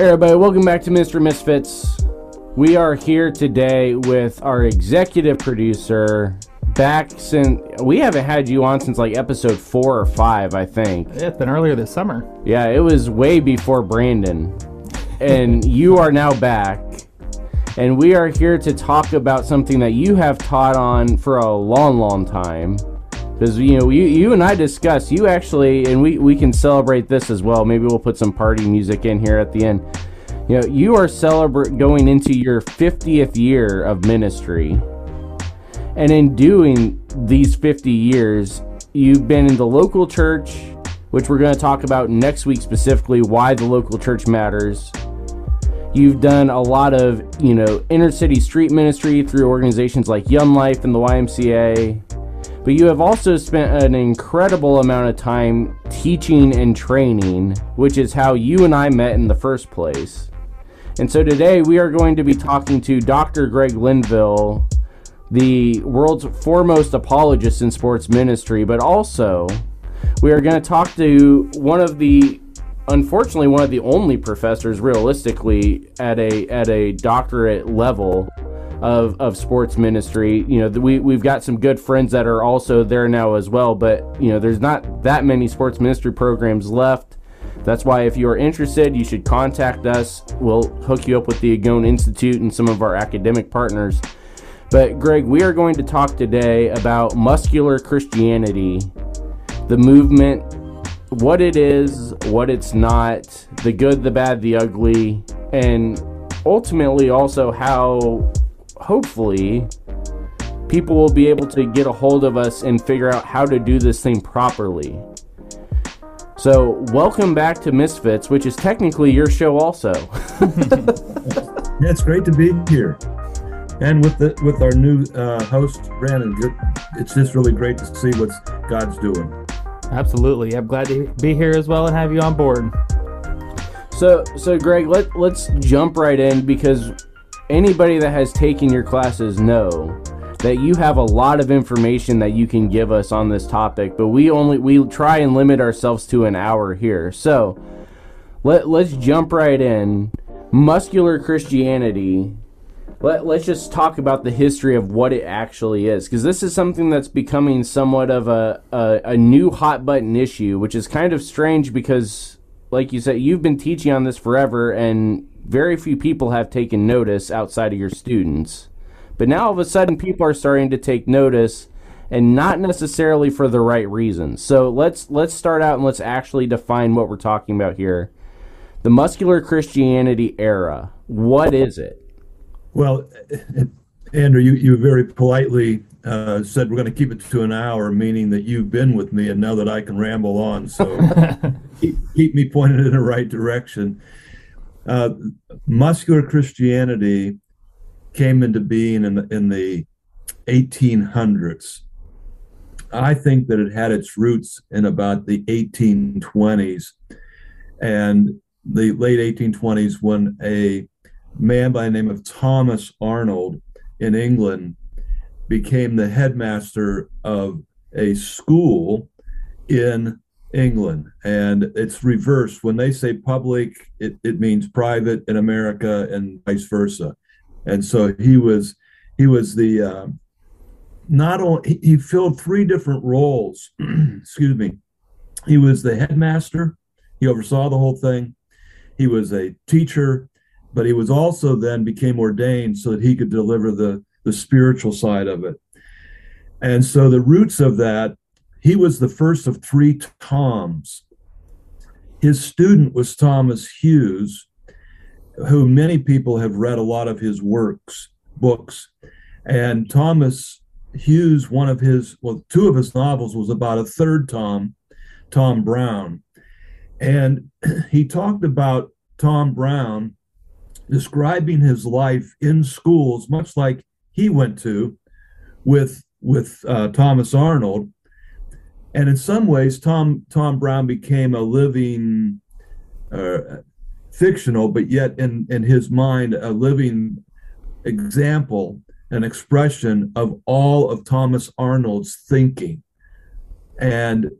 Hey everybody, welcome back to Mr. Misfits. We are here today with our executive producer. Back since we haven't had you on since like episode four or five, I think. Yeah, it's been earlier this summer. Yeah, it was way before Brandon. And you are now back. And we are here to talk about something that you have taught on for a long, long time. Because, you know, you, you and I discussed, you actually, and we, we can celebrate this as well. Maybe we'll put some party music in here at the end. You know, you are celebrating going into your 50th year of ministry. And in doing these 50 years, you've been in the local church, which we're going to talk about next week specifically why the local church matters. You've done a lot of, you know, inner city street ministry through organizations like Young Life and the YMCA. But you have also spent an incredible amount of time teaching and training, which is how you and I met in the first place. And so today we are going to be talking to Dr. Greg Linville, the world's foremost apologist in sports ministry, but also we are going to talk to one of the unfortunately one of the only professors realistically at a at a doctorate level of, of sports ministry. You know, we, we've got some good friends that are also there now as well, but, you know, there's not that many sports ministry programs left. That's why if you are interested, you should contact us. We'll hook you up with the Agone Institute and some of our academic partners. But, Greg, we are going to talk today about muscular Christianity, the movement, what it is, what it's not, the good, the bad, the ugly, and ultimately also how hopefully people will be able to get a hold of us and figure out how to do this thing properly. So, welcome back to Misfits, which is technically your show also. yeah, it's great to be here. And with the with our new uh, host Brandon, it's just really great to see what God's doing. Absolutely, I'm glad to be here as well and have you on board. So, so Greg, let let's jump right in because anybody that has taken your classes know that you have a lot of information that you can give us on this topic, but we only we try and limit ourselves to an hour here. So let let's jump right in. Muscular Christianity. Let, let's just talk about the history of what it actually is, because this is something that's becoming somewhat of a, a, a new hot button issue, which is kind of strange because, like you said, you've been teaching on this forever, and very few people have taken notice outside of your students. But now all of a sudden people are starting to take notice and not necessarily for the right reasons. So let's let's start out and let's actually define what we're talking about here. The muscular Christianity era. What is it? Well, Andrew, you, you very politely uh, said we're going to keep it to an hour, meaning that you've been with me and know that I can ramble on. So keep, keep me pointed in the right direction. Uh, muscular Christianity came into being in the, in the 1800s. I think that it had its roots in about the 1820s and the late 1820s when a man by the name of Thomas Arnold in England became the headmaster of a school in England. And it's reversed. When they say public, it, it means private in America and vice versa. And so he was he was the uh, not only he filled three different roles. Excuse me. He was the headmaster. He oversaw the whole thing. He was a teacher, but he was also then became ordained so that he could deliver the the spiritual side of it. And so the roots of that he was the first of three Toms. His student was Thomas Hughes, who many people have read a lot of his works, books. And Thomas Hughes, one of his, well, two of his novels was about a third Tom, Tom Brown. And he talked about Tom Brown describing his life in schools, much like he went to with with uh, Thomas Arnold, and in some ways, Tom Tom Brown became a living, uh, fictional, but yet in in his mind, a living example, an expression of all of Thomas Arnold's thinking, and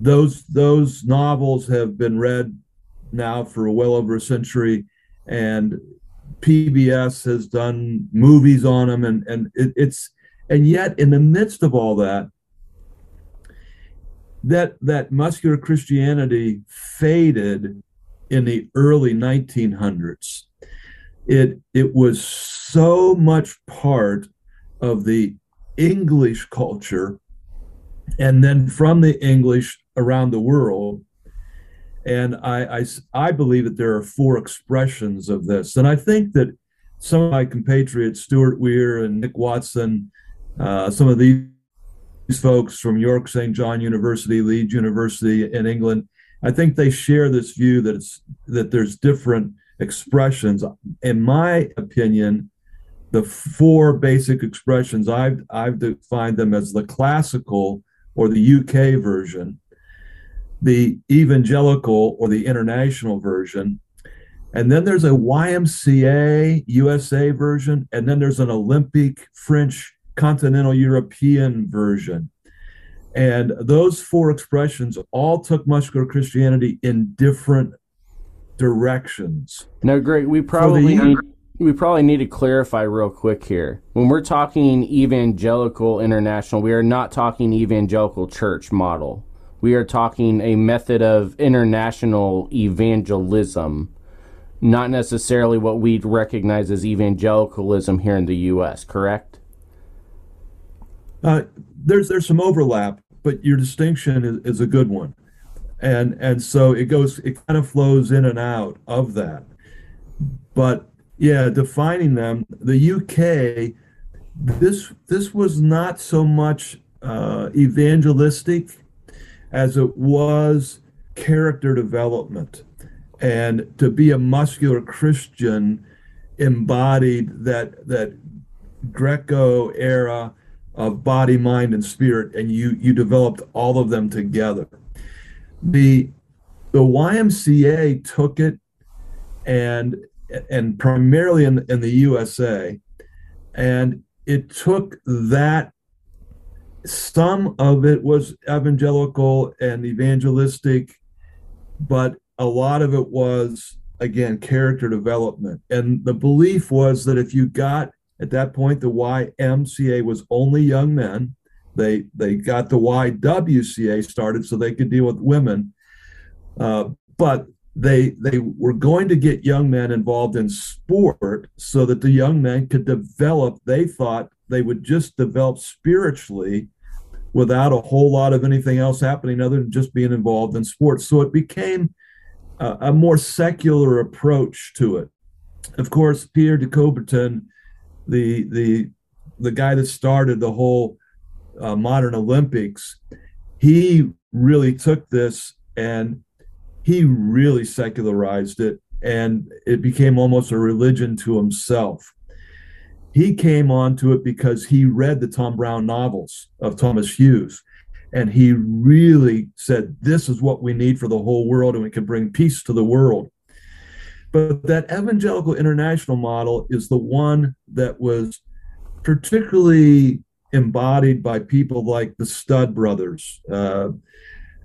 those those novels have been read now for well over a century and PBS has done movies on them, and and it, it's and yet in the midst of all that, that that muscular Christianity faded in the early 1900s. It it was so much part of the English culture, and then from the English around the world. And I, I, I believe that there are four expressions of this. And I think that some of my compatriots, Stuart Weir and Nick Watson, uh, some of these folks from York St. John University, Leeds University in England, I think they share this view that it's that there's different expressions. In my opinion, the four basic expressions I've I've defined them as the classical or the UK version, the evangelical or the international version, and then there's a YMCA USA version, and then there's an Olympic French continental European version. And those four expressions all took muscular Christianity in different directions. Now, great. we probably need, we probably need to clarify real quick here. When we're talking evangelical international, we are not talking evangelical church model. We are talking a method of international evangelism, not necessarily what we'd recognize as evangelicalism here in the U.S. Correct? Uh, there's there's some overlap, but your distinction is, is a good one, and and so it goes it kind of flows in and out of that. But yeah, defining them, the UK, this this was not so much uh, evangelistic as it was character development, and to be a muscular Christian embodied that that Greco era of body, mind, and spirit, and you you developed all of them together. The the YMCA took it and and primarily in, in the USA. And it took that, some of it was evangelical and evangelistic, but a lot of it was, again, character development. And the belief was that if you got, at that point, the YMCA was only young men. They, they got the YWCA started so they could deal with women. Uh, but they they were going to get young men involved in sport so that the young men could develop they thought they would just develop spiritually without a whole lot of anything else happening other than just being involved in sports so it became a, a more secular approach to it of course pierre de coubertin the the the guy that started the whole uh, modern olympics he really took this and he really secularized it and it became almost a religion to himself. He came onto it because he read the Tom Brown novels of Thomas Hughes. And he really said, This is what we need for the whole world, and we can bring peace to the world. But that evangelical international model is the one that was particularly embodied by people like the Studd brothers, uh,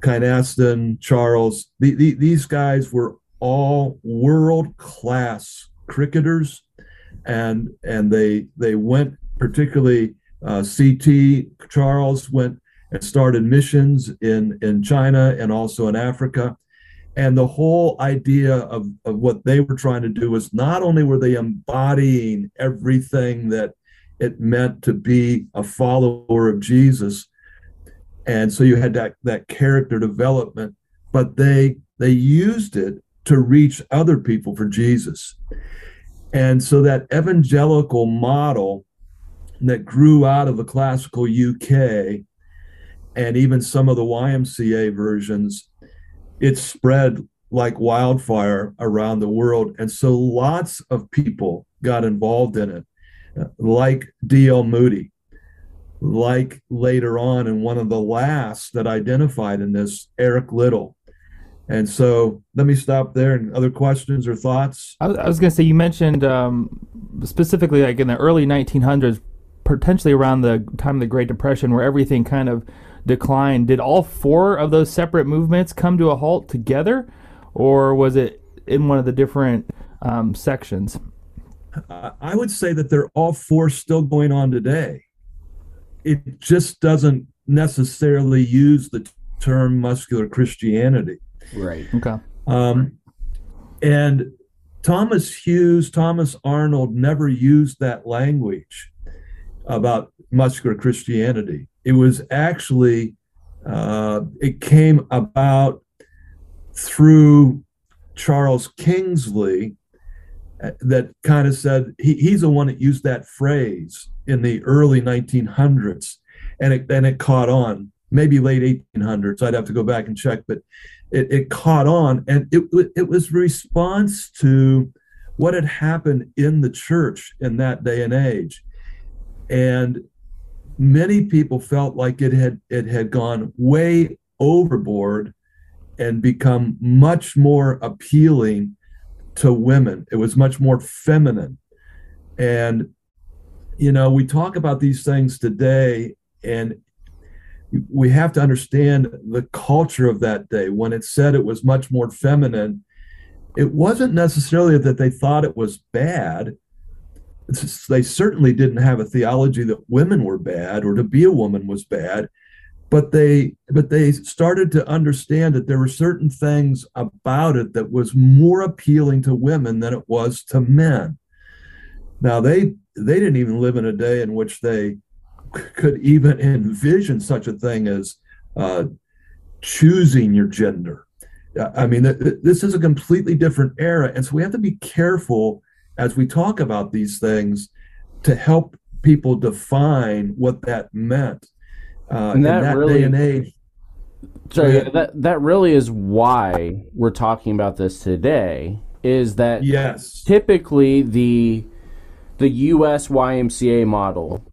Kynaston, Charles, the, the, these guys were all world class cricketers, and and they they went particularly uh, CT Charles went and started missions in in China and also in Africa, and the whole idea of of what they were trying to do was not only were they embodying everything that it meant to be a follower of Jesus, and so you had that that character development but they they used it to reach other people for jesus. And so that evangelical model that grew out of the classical uk and even some of the ymca versions it spread like wildfire around the world and so lots of people got involved in it like dl moody like later on in one of the last that identified in this, Eric Liddell. And so let me stop there. And other questions or thoughts? I was, was going to say, you mentioned um, specifically like in the early 1900s, potentially around the time of the Great Depression, where everything kind of declined. Did all four of those separate movements come to a halt together, or was it in one of the different um, sections? I would say that they're all four still going on today. It just doesn't necessarily use the term muscular Christianity. Right. Okay. Um, and Thomas Hughes, Thomas Arnold never used that language about muscular Christianity. It was actually, uh, it came about through Charles Kingsley uh, that kind of said he, he's the one that used that phrase in the early 1900s and it, and it caught on maybe late 1800s i'd have to go back and check but it, it caught on and it, it was response to what had happened in the church in that day and age. And many people felt like it had it had gone way overboard and become much more appealing to women. It was much more feminine. And, you know, we talk about these things today, and we have to understand the culture of that day. When it said it was much more feminine, it wasn't necessarily that they thought it was bad. They certainly didn't have a theology that women were bad or to be a woman was bad but they but they started to understand that there were certain things about it that was more appealing to women than it was to men. Now they they didn't even live in a day in which they could even envision such a thing as uh, choosing your gender. I mean this is a completely different era and so we have to be careful as we talk about these things to help people define what that meant uh, and that in that really, day and age. So yeah, that that really is why we're talking about this today. Is that yes? Typically, the the U.S. YMCA model,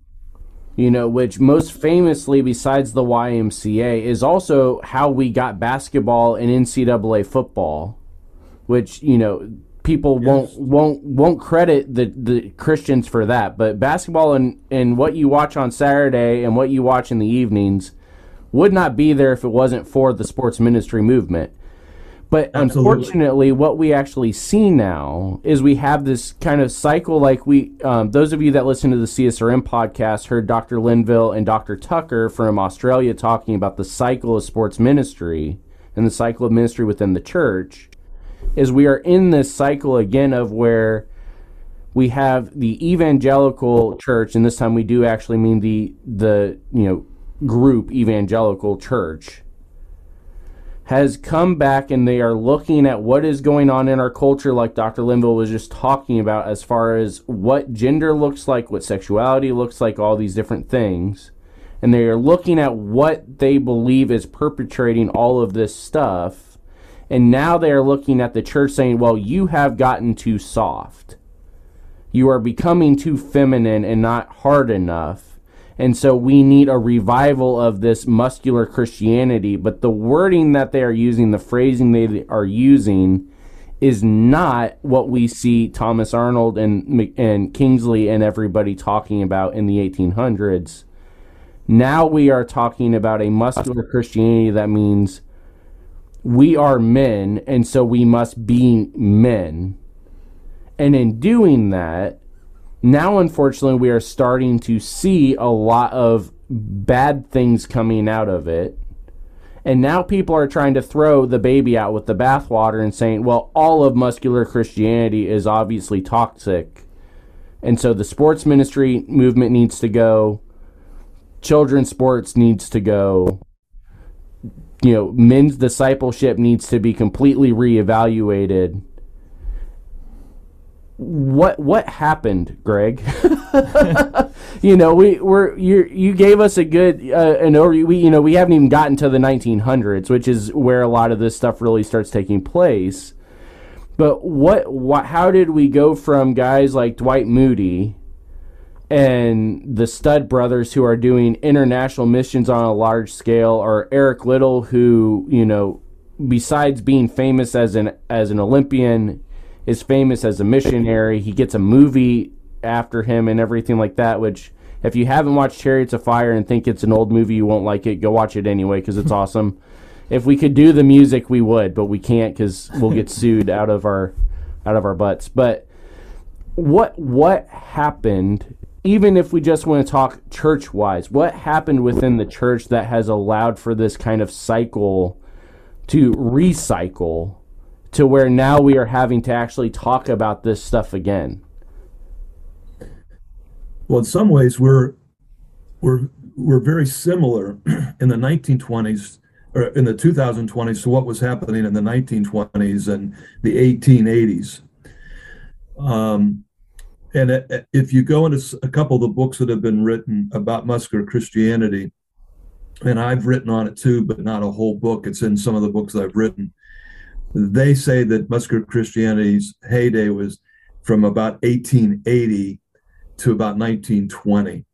you know, which most famously, besides the YMCA, is also how we got basketball and NCAA football, which you know people yes. won't won't won't credit the the Christians for that. But basketball and and what you watch on Saturday and what you watch in the evenings would not be there if it wasn't for the sports ministry movement. But Absolutely. unfortunately, what we actually see now is we have this kind of cycle. Like we, um, those of you that listen to the CSRM podcast heard Dr. Linville and Dr. Tucker from Australia talking about the cycle of sports ministry and the cycle of ministry within the church is we are in this cycle again of where we have the evangelical church, and this time we do actually mean the the you know group evangelical church has come back and they are looking at what is going on in our culture, like Dr. Linville was just talking about, as far as what gender looks like, what sexuality looks like, all these different things. And they are looking at what they believe is perpetrating all of this stuff and now they are looking at the church saying, well, you have gotten too soft. You are becoming too feminine and not hard enough. And so we need a revival of this muscular Christianity. But the wording that they are using, the phrasing they are using, is not what we see Thomas Arnold and, and Kingsley and everybody talking about in the 1800s. Now we are talking about a muscular Christianity that means we are men, and so we must be men. And in doing that, now unfortunately, we are starting to see a lot of bad things coming out of it. And now people are trying to throw the baby out with the bathwater and saying, well, all of muscular Christianity is obviously toxic. And so the sports ministry movement needs to go. Children's sports needs to go you know, men's discipleship needs to be completely reevaluated. What what happened, Greg? you know, we were you you gave us a good uh, an overview. We you know we haven't even gotten to the 1900s, which is where a lot of this stuff really starts taking place. But what what how did we go from guys like Dwight Moody and the Studd Brothers, who are doing international missions on a large scale, or Eric Liddell, who you know, besides being famous as an as an Olympian, is famous as a missionary. He gets a movie after him and everything like that. Which, if you haven't watched Chariots of Fire and think it's an old movie, you won't like it. Go watch it anyway because it's awesome. If we could do the music, we would, but we can't because we'll get sued out of our out of our butts. But what what happened? Even if we just want to talk church wise, what happened within the church that has allowed for this kind of cycle to recycle to where now we are having to actually talk about this stuff again? Well, in some ways, we're we're we're very similar in the 1920s or in the 2020s to what was happening in the 1920s and the 1880s. Um, and if you go into a couple of the books that have been written about muscular Christianity, and I've written on it too, but not a whole book. It's in some of the books I've written. They say that muscular Christianity's heyday was from about 1880 to about 1920,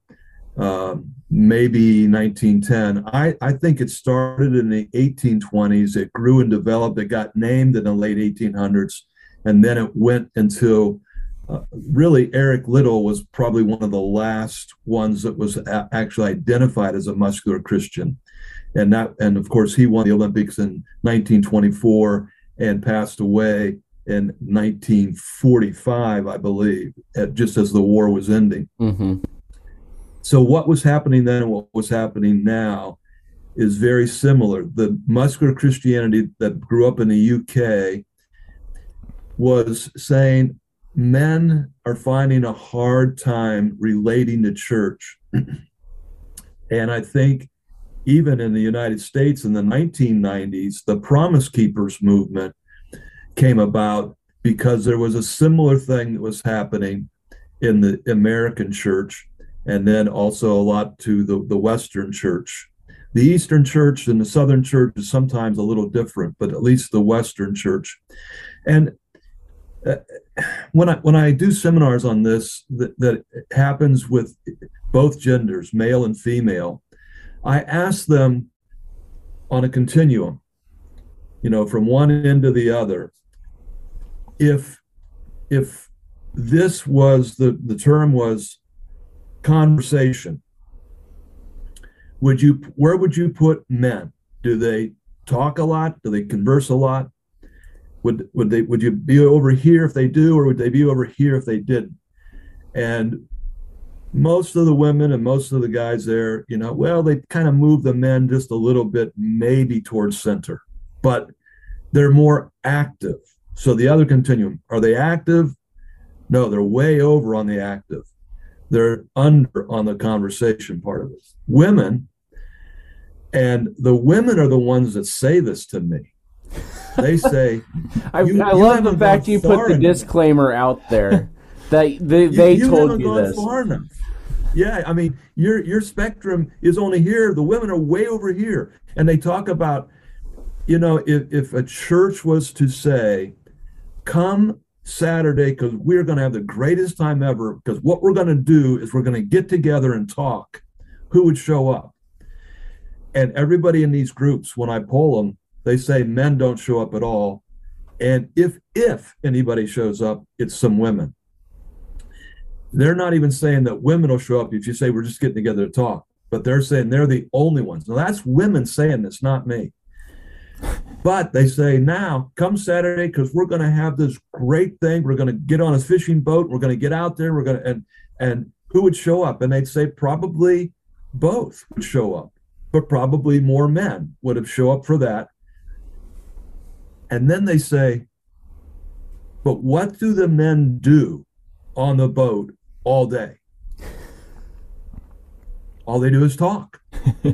um, maybe 1910. I, I think it started in the 1820s. It grew and developed. It got named in the late 1800s, and then it went until uh, really Eric Liddell was probably one of the last ones that was a- actually identified as a muscular Christian, and that and of course he won the Olympics in 1924 and passed away in 1945, I believe, at, just as the war was ending. Mm-hmm. So, what was happening then and what was happening now is very similar. The muscular Christianity that grew up in the UK was saying men are finding a hard time relating to church. and I think even in the United States in the 1990s, the Promise Keepers movement came about because there was a similar thing that was happening in the American church and then also a lot to the, the Western church. The Eastern church and the Southern church is sometimes a little different, but at least the Western church. And uh, when I when I do seminars on this that, that happens with both genders, male and female, I ask them on a continuum, you know, from one end to the other, if if this was the the term was conversation would you where would you put men? Do they talk a lot? Do they converse a lot would would they would you be over here if they do or would they be over here if they didn't and most of the women and most of the guys there you know well they kind of move the men just a little bit maybe towards center but they're more active so the other continuum, are they active? No, they're way over on the active. They're under on the conversation part of it. Women, and the women are the ones that say this to me. They say, I, you, I you love the fact you put the enough. disclaimer out there that they, they you, told you this. Yeah, I mean, your your spectrum is only here. The women are way over here, and they talk about, you know, if if a church was to say, come Saturday because we're going to have the greatest time ever. Because what we're going to do is we're going to get together and talk. Who would show up? And everybody in these groups, when I poll them, they say men don't show up at all. And if if anybody shows up, it's some women. They're not even saying that women will show up if you say we're just getting together to talk, but they're saying they're the only ones. Now that's women saying this, not me. But they say now, come Saturday, because we're going to have this great thing. We're going to get on a fishing boat. We're going to get out there. We're going to and and who would show up? And they'd say probably both would show up, but probably more men would have show up for that. And then they say, but what do the men do on the boat all day? All they do is talk.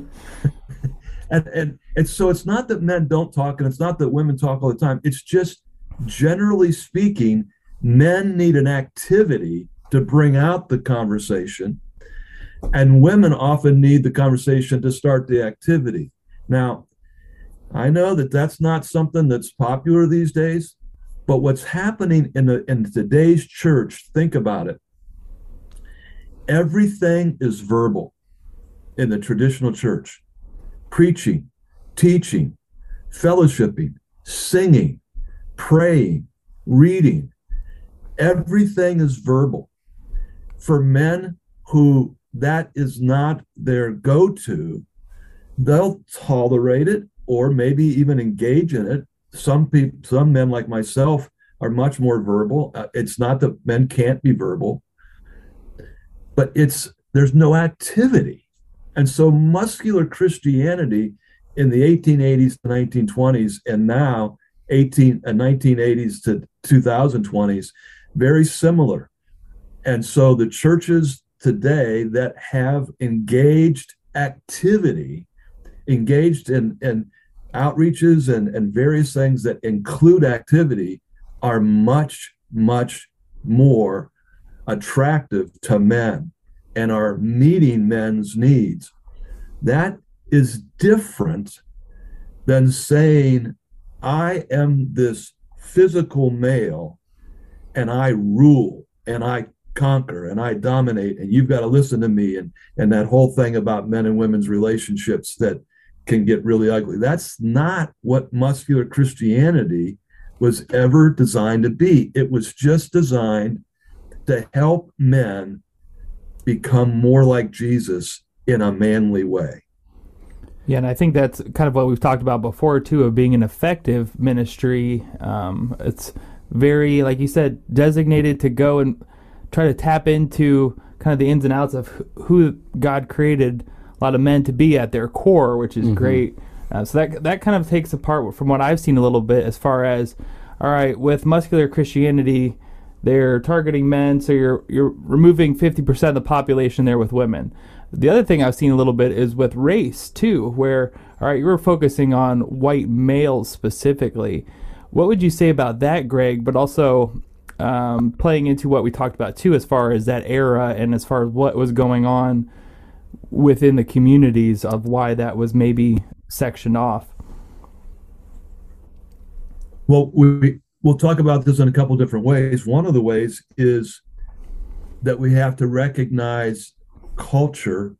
and and and so it's not that men don't talk and it's not that women talk all the time it's just generally speaking men need an activity to bring out the conversation and women often need the conversation to start the activity now i know that that's not something that's popular these days but what's happening in the in today's church think about it everything is verbal in the traditional church preaching, teaching, fellowshipping, singing, praying, reading. Everything is verbal. For men who that is not their go to, they'll tolerate it or maybe even engage in it. Some people, some men like myself are much more verbal. Uh, it's not that men can't be verbal, but it's there's no activity. And so muscular Christianity in the 1880s to 1920s and now 18 uh, 1980s to 2020s very similar. And so the churches today that have engaged activity, engaged in, in outreaches and, and various things that include activity are much, much more attractive to men and are meeting men's needs. That is different than saying, I am this physical male and I rule and I conquer and I dominate and you've got to listen to me and and that whole thing about men and women's relationships that can get really ugly. That's not what muscular Christianity was ever designed to be. It was just designed to help men become more like Jesus in a manly way. Yeah, and I think that's kind of what we've talked about before too, of being an effective ministry. Um, it's very, like you said, designated to go and try to tap into kind of the ins and outs of who God created a lot of men to be at their core, which is mm-hmm. great. Uh, so that that kind of takes apart from what I've seen a little bit as far as, all right, with muscular Christianity, they're targeting men, so you're you're removing 50% of the population there with women. The other thing I've seen a little bit is with race too, where all right, you're focusing on white males specifically. What would you say about that, Greg? But also um, playing into what we talked about too, as far as that era and as far as what was going on within the communities of why that was maybe sectioned off. Well, we we'll talk about this in a couple different ways. One of the ways is that we have to recognize culture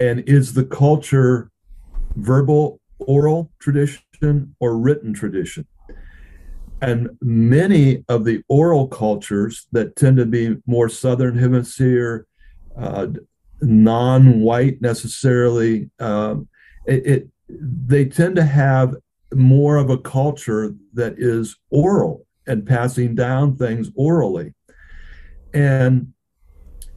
and is the culture verbal oral tradition or written tradition and many of the oral cultures that tend to be more southern hemisphere uh, non-white necessarily um, it, it, they tend to have more of a culture that is oral and passing down things orally. And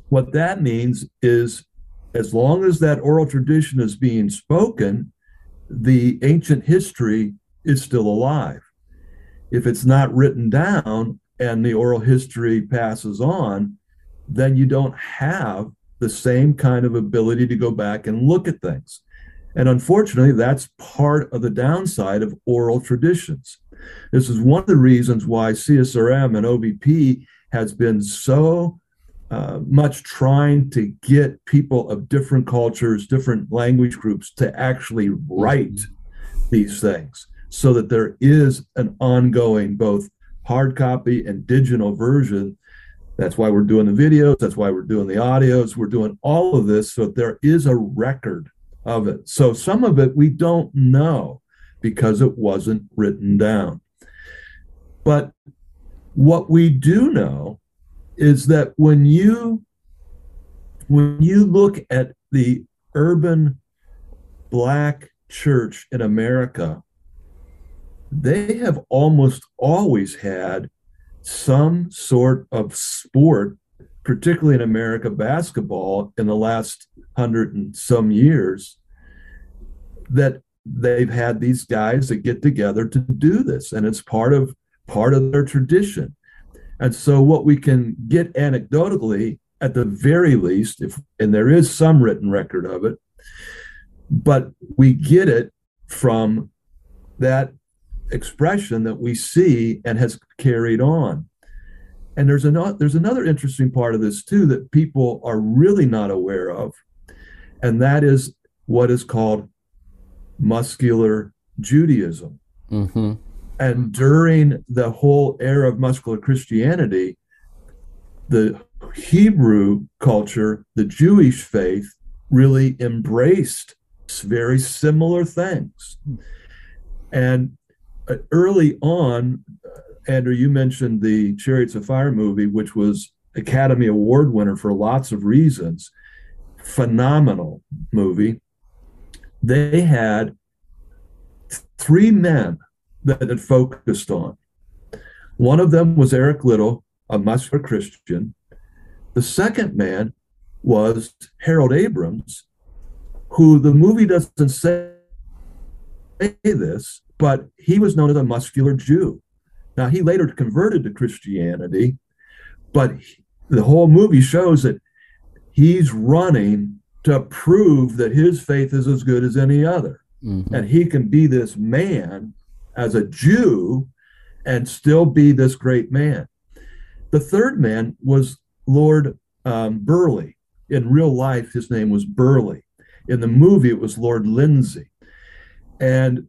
what that means is as long as that oral tradition is being spoken the ancient history is still alive. If it's not written down and the oral history passes on then you don't have the same kind of ability to go back and look at things and unfortunately, that's part of the downside of oral traditions. This is one of the reasons why CSRM and OBP has been so uh, much trying to get people of different cultures, different language groups to actually write these things so that there is an ongoing both hard copy and digital version. That's why we're doing the videos, that's why we're doing the audios, we're doing all of this so there is a record of it. So some of it we don't know because it wasn't written down. But what we do know is that when you when you look at the urban black church in America, they have almost always had some sort of sport, particularly in America basketball in the last hundred and some years that they've had these guys that get together to do this and it's part of part of their tradition. And so what we can get anecdotally at the very least if and there is some written record of it but we get it from that expression that we see and has carried on and there's another there's another interesting part of this too that people are really not aware of and that is what is called muscular Judaism. Mm-hmm. And during the whole era of muscular Christianity, the Hebrew culture, the Jewish faith, really embraced very similar things. And early on, uh, Andrew, you mentioned the Chariots of Fire movie, which was Academy Award winner for lots of reasons phenomenal movie. They had three men that had focused on. One of them was Eric Liddell, a muscular Christian. The second man was Harold Abrahams, who the movie doesn't say this, but he was known as a muscular Jew. Now, he later converted to Christianity, but the whole movie shows that he's running to prove that his faith is as good as any other. Mm-hmm. And he can be this man as a Jew and still be this great man. The third man was Lord um, Burghley. In real life, his name was Burghley. In the movie, it was Lord Lindsay. And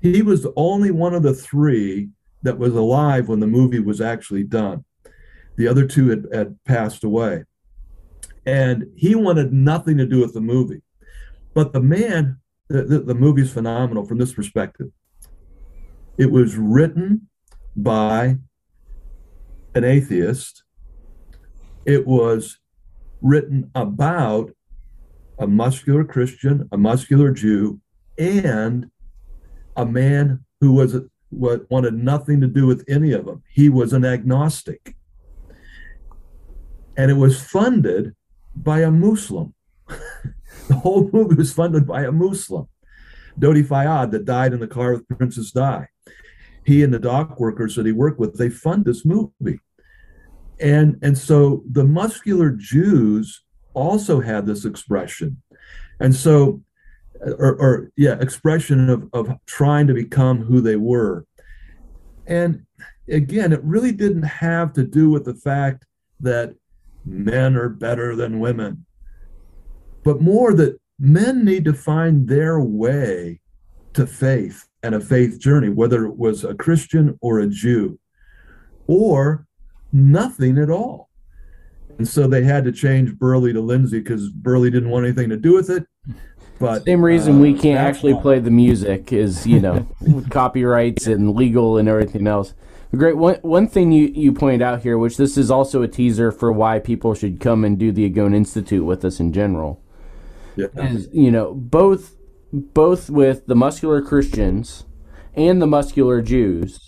he was the only one of the three that was alive when the movie was actually done. The other two had, had passed away. And he wanted nothing to do with the movie. But the man, the, the, the movie's phenomenal from this perspective. It was written by an atheist. It was written about a muscular Christian, a muscular Jew, and a man who was wanted nothing to do with any of them. He was an agnostic. And it was funded by a Muslim. the whole movie was funded by a Muslim. Dodi Fayed, that died in the car with Princess Di. He and the dock workers that he worked with, they fund this movie. And, and so the muscular Jews also had this expression. And so or, or yeah, expression of, of trying to become who they were. And again, it really didn't have to do with the fact that men are better than women, but more that men need to find their way to faith and a faith journey, whether it was a Christian or a Jew, or nothing at all. And so they had to change Burghley to Lindsay because Burghley didn't want anything to do with it. But same reason uh, we can't actually play the music is you know copyrights and legal and everything else. Great. One one thing you you pointed out here, which this is also a teaser for why people should come and do the Agone Institute with us in general. Yeah. Is you know both both with the muscular Christians and the muscular Jews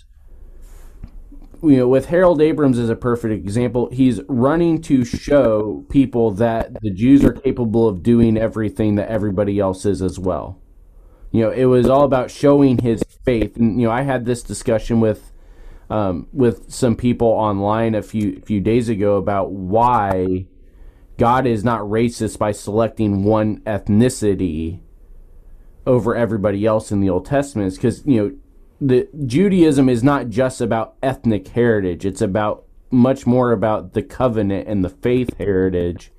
you know, with Harold Abrahams as a perfect example, he's running to show people that the Jews are capable of doing everything that everybody else is as well. You know, it was all about showing his faith, and you know, I had this discussion with um, with some people online a few few days ago about why God is not racist by selecting one ethnicity over everybody else in the Old Testament, because you know the Judaism is not just about ethnic heritage. It's about much more about the covenant and the faith heritage,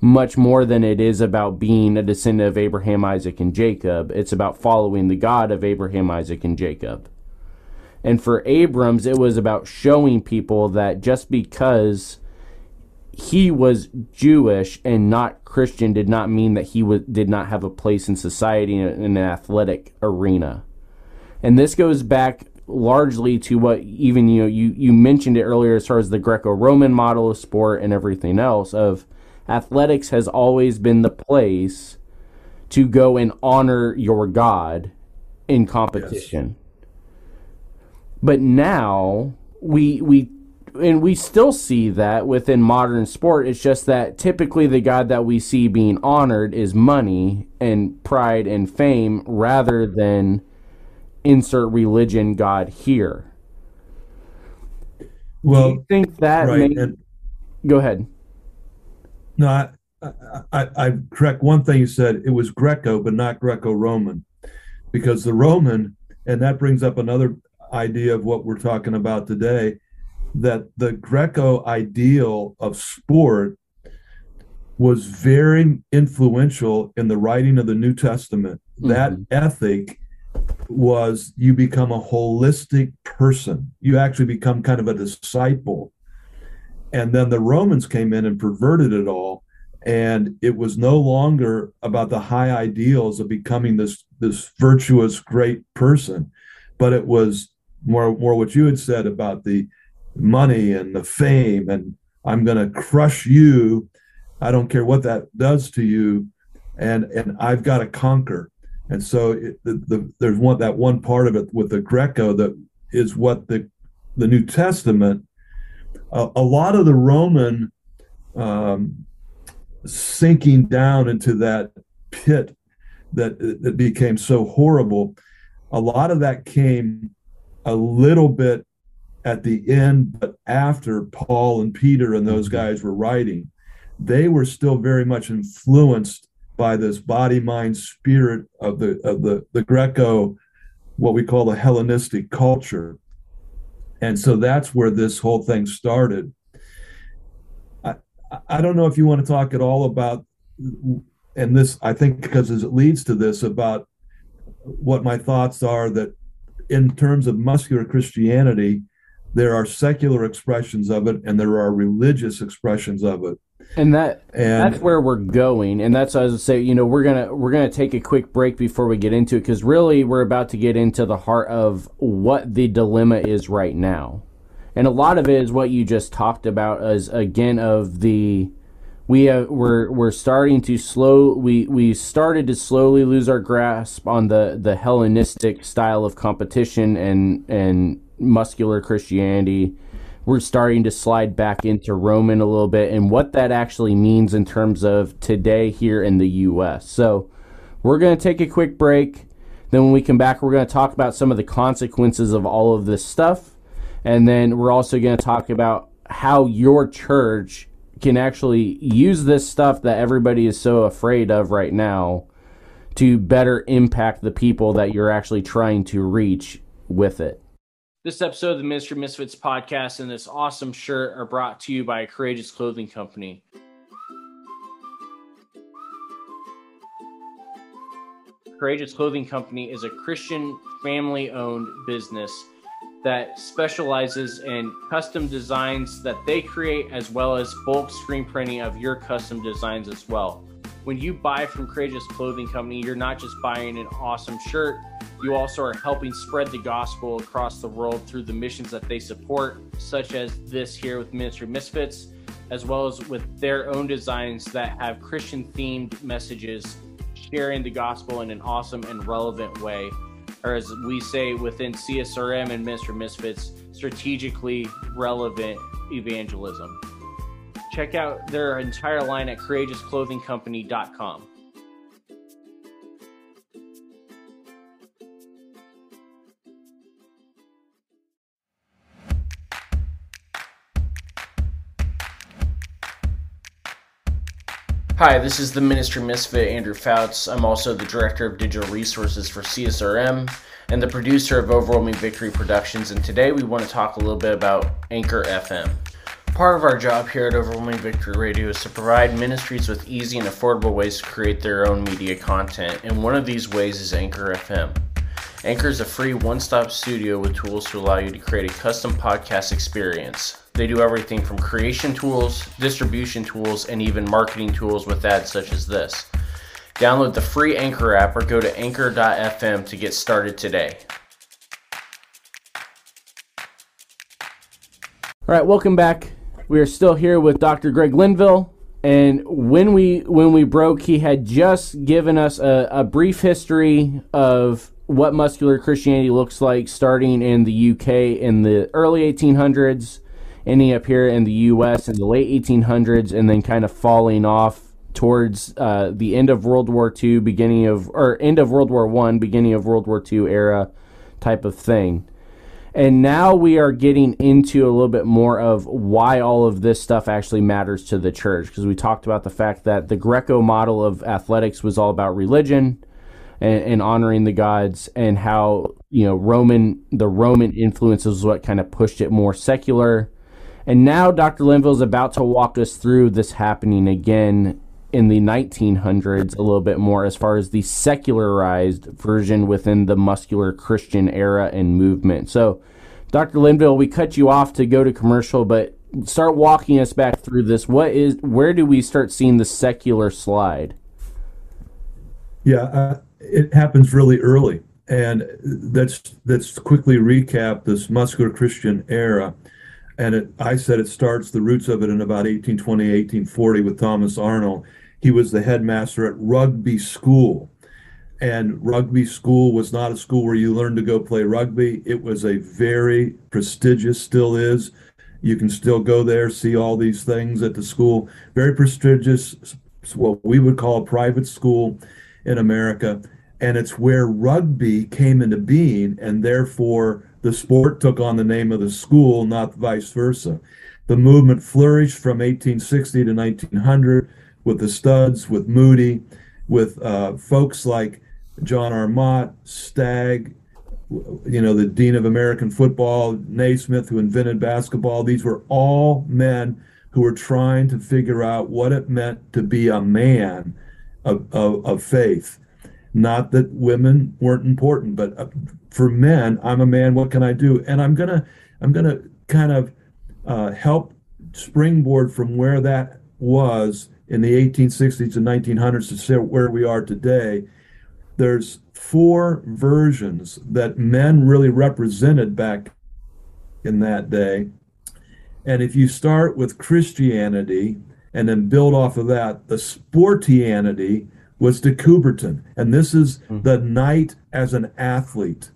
much more than it is about being a descendant of Abraham, Isaac, and Jacob. It's about following the God of Abraham, Isaac, and Jacob. And for Abrahams, it was about showing people that just because he was Jewish and not Christian did not mean that he w- did not have a place in society in an athletic arena and this goes back largely to what even you know you you mentioned it earlier as far as the Greco-Roman model of sport and everything else of athletics has always been the place to go and honor your god in competition. Yes. But now we we and we still see that within modern sport. It's just that typically the god that we see being honored is money and pride and fame rather than insert religion God here. Well, Do you think that right, may... and, go ahead. No, I, I, I correct one thing you said. It was Greco, but not Greco-Roman, because the Roman, and that brings up another idea of what we're talking about today, that the Greco ideal of sport was very influential in the writing of the New Testament. Mm-hmm. That ethic was you become a holistic person. You actually become kind of a disciple. And then the Romans came in and perverted it all. And it was no longer about the high ideals of becoming this this virtuous great person, but it was more more what you had said about the money and the fame and I'm going to crush you. I don't care what that does to you, and and I've got to conquer. And so it, the, the, there's one that one part of it with the Greco that is what the the New Testament, a, a lot of the Roman um, sinking down into that pit that that became so horrible, a lot of that came a little bit at the end, but after Paul and Peter and those guys were writing, they were still very much influenced by this body, mind, spirit of the of the the Greco, what we call the Hellenistic culture. And so that's where this whole thing started. I, I don't know if you want to talk at all about, and this, I think, because it leads to this, about what my thoughts are that in terms of muscular Christianity, there are secular expressions of it and there are religious expressions of it and that and, that's where we're going. And that's as i say you know we're gonna we're gonna take a quick break before we get into it because really we're about to get into the heart of what the dilemma is right now. And a lot of it is what you just talked about as again of the we have we're we're starting to slow we we started to slowly lose our grasp on the the hellenistic style of competition and and muscular christianity we're starting to slide back into Roman a little bit and what that actually means in terms of today here in the US. So, we're going to take a quick break. Then, when we come back, we're going to talk about some of the consequences of all of this stuff. And then, we're also going to talk about how your church can actually use this stuff that everybody is so afraid of right now to better impact the people that you're actually trying to reach with it. This episode of the Ministry Misfits podcast and this awesome shirt are brought to you by a Courageous Clothing Company. Courageous Clothing Company is a Christian family owned business that specializes in custom designs that they create as well as bulk screen printing of your custom designs as well. When you buy from Courageous Clothing Company, you're not just buying an awesome shirt, you also are helping spread the gospel across the world through the missions that they support, such as this here with Ministry Misfits, as well as with their own designs that have Christian themed messages, sharing the gospel in an awesome and relevant way. Or as we say within CSRM and Ministry Misfits, strategically relevant evangelism. Check out their entire line at courageousclothingcompany.com. Hi, this is the Ministry Misfit, Andrew Fouts. I'm also the Director of Digital Resources for CSRM and the producer of Overwhelming Victory Productions. And today we want to talk a little bit about Anchor FM. Part of our job here at Overwhelming Victory Radio is to provide ministries with easy and affordable ways to create their own media content, and one of these ways is Anchor FM. Anchor is a free one stop studio with tools to allow you to create a custom podcast experience. They do everything from creation tools, distribution tools, and even marketing tools with ads such as this. Download the free Anchor app or go to anchor.fm to get started today. All right, welcome back. We are still here with Dr. Greg Linville, and when we when we broke, he had just given us a, a brief history of what muscular Christianity looks like, starting in the UK in the early 1800s ending up here in the U.S. in the late 1800s, and then kind of falling off towards uh, the end of World War II, beginning of or end of World War One, beginning of World War II era type of thing. And now we are getting into a little bit more of why all of this stuff actually matters to the church. Because we talked about the fact that the Greco model of athletics was all about religion and, and, honoring the gods, and how you know Roman the Roman influences what kind of pushed it more secular. And now Dr. Linville is about to walk us through this happening again in the 1900s a little bit more as far as the secularized version within the muscular Christian era and movement. So, Dr. Linville, we cut you off to go to commercial, but start walking us back through this. What is where do we start seeing the secular slide? Yeah, uh, it happens really early, and let's let's quickly recap this muscular Christian era and it, I said it starts the roots of it in about 1820, 1840 with Thomas Arnold. He was the headmaster at Rugby School. and rugby school was not a school where you learned to go play rugby. It was a very prestigious, still is. You can still go there, see all these things at the school. Very prestigious, what we would call a private school in America. And it's where rugby came into being, and therefore the sport took on the name of the school, not vice versa. The movement flourished from 1860 to 1900 with the Studds, with Moody, with uh, folks like John R. Mott, Stagg, you know, the Dean of American Football, Naismith, who invented basketball. These were all men who were trying to figure out what it meant to be a man of, of, of faith. Not that women weren't important, but uh, for men, I'm a man. What can I do? And I'm gonna, I'm gonna kind of uh, help springboard from where that was in the 1860s and 1900s to where we are today there's four versions that men really represented back in that day. And if you start with Christianity and then build off of that, the sportianity was de Coubertin. And this is mm-hmm. the knight as an athlete.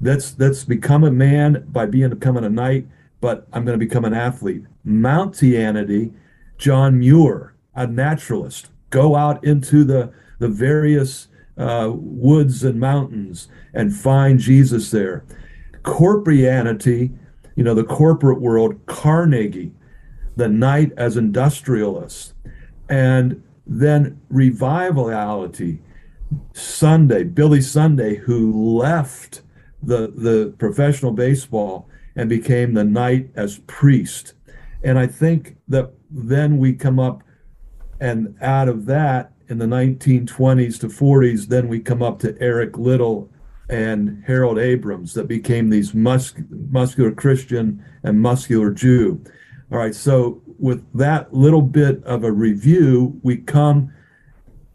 That's that's become a man by being becoming a knight, but I'm going to become an athlete. Mountianity, John Muir, a naturalist, go out into the the various uh, woods and mountains and find Jesus there. Corporeanity, you know, the corporate world, Carnegie, the knight as industrialist, and then revivality, Sunday, Billy Sunday, who left the, the professional baseball and became the knight as priest. And I think that then we come up and out of that in the 1920s to 40s, then we come up to Eric Liddell and Harold Abrahams that became these mus- muscular Christian and muscular Jew. All right, so with that little bit of a review, we come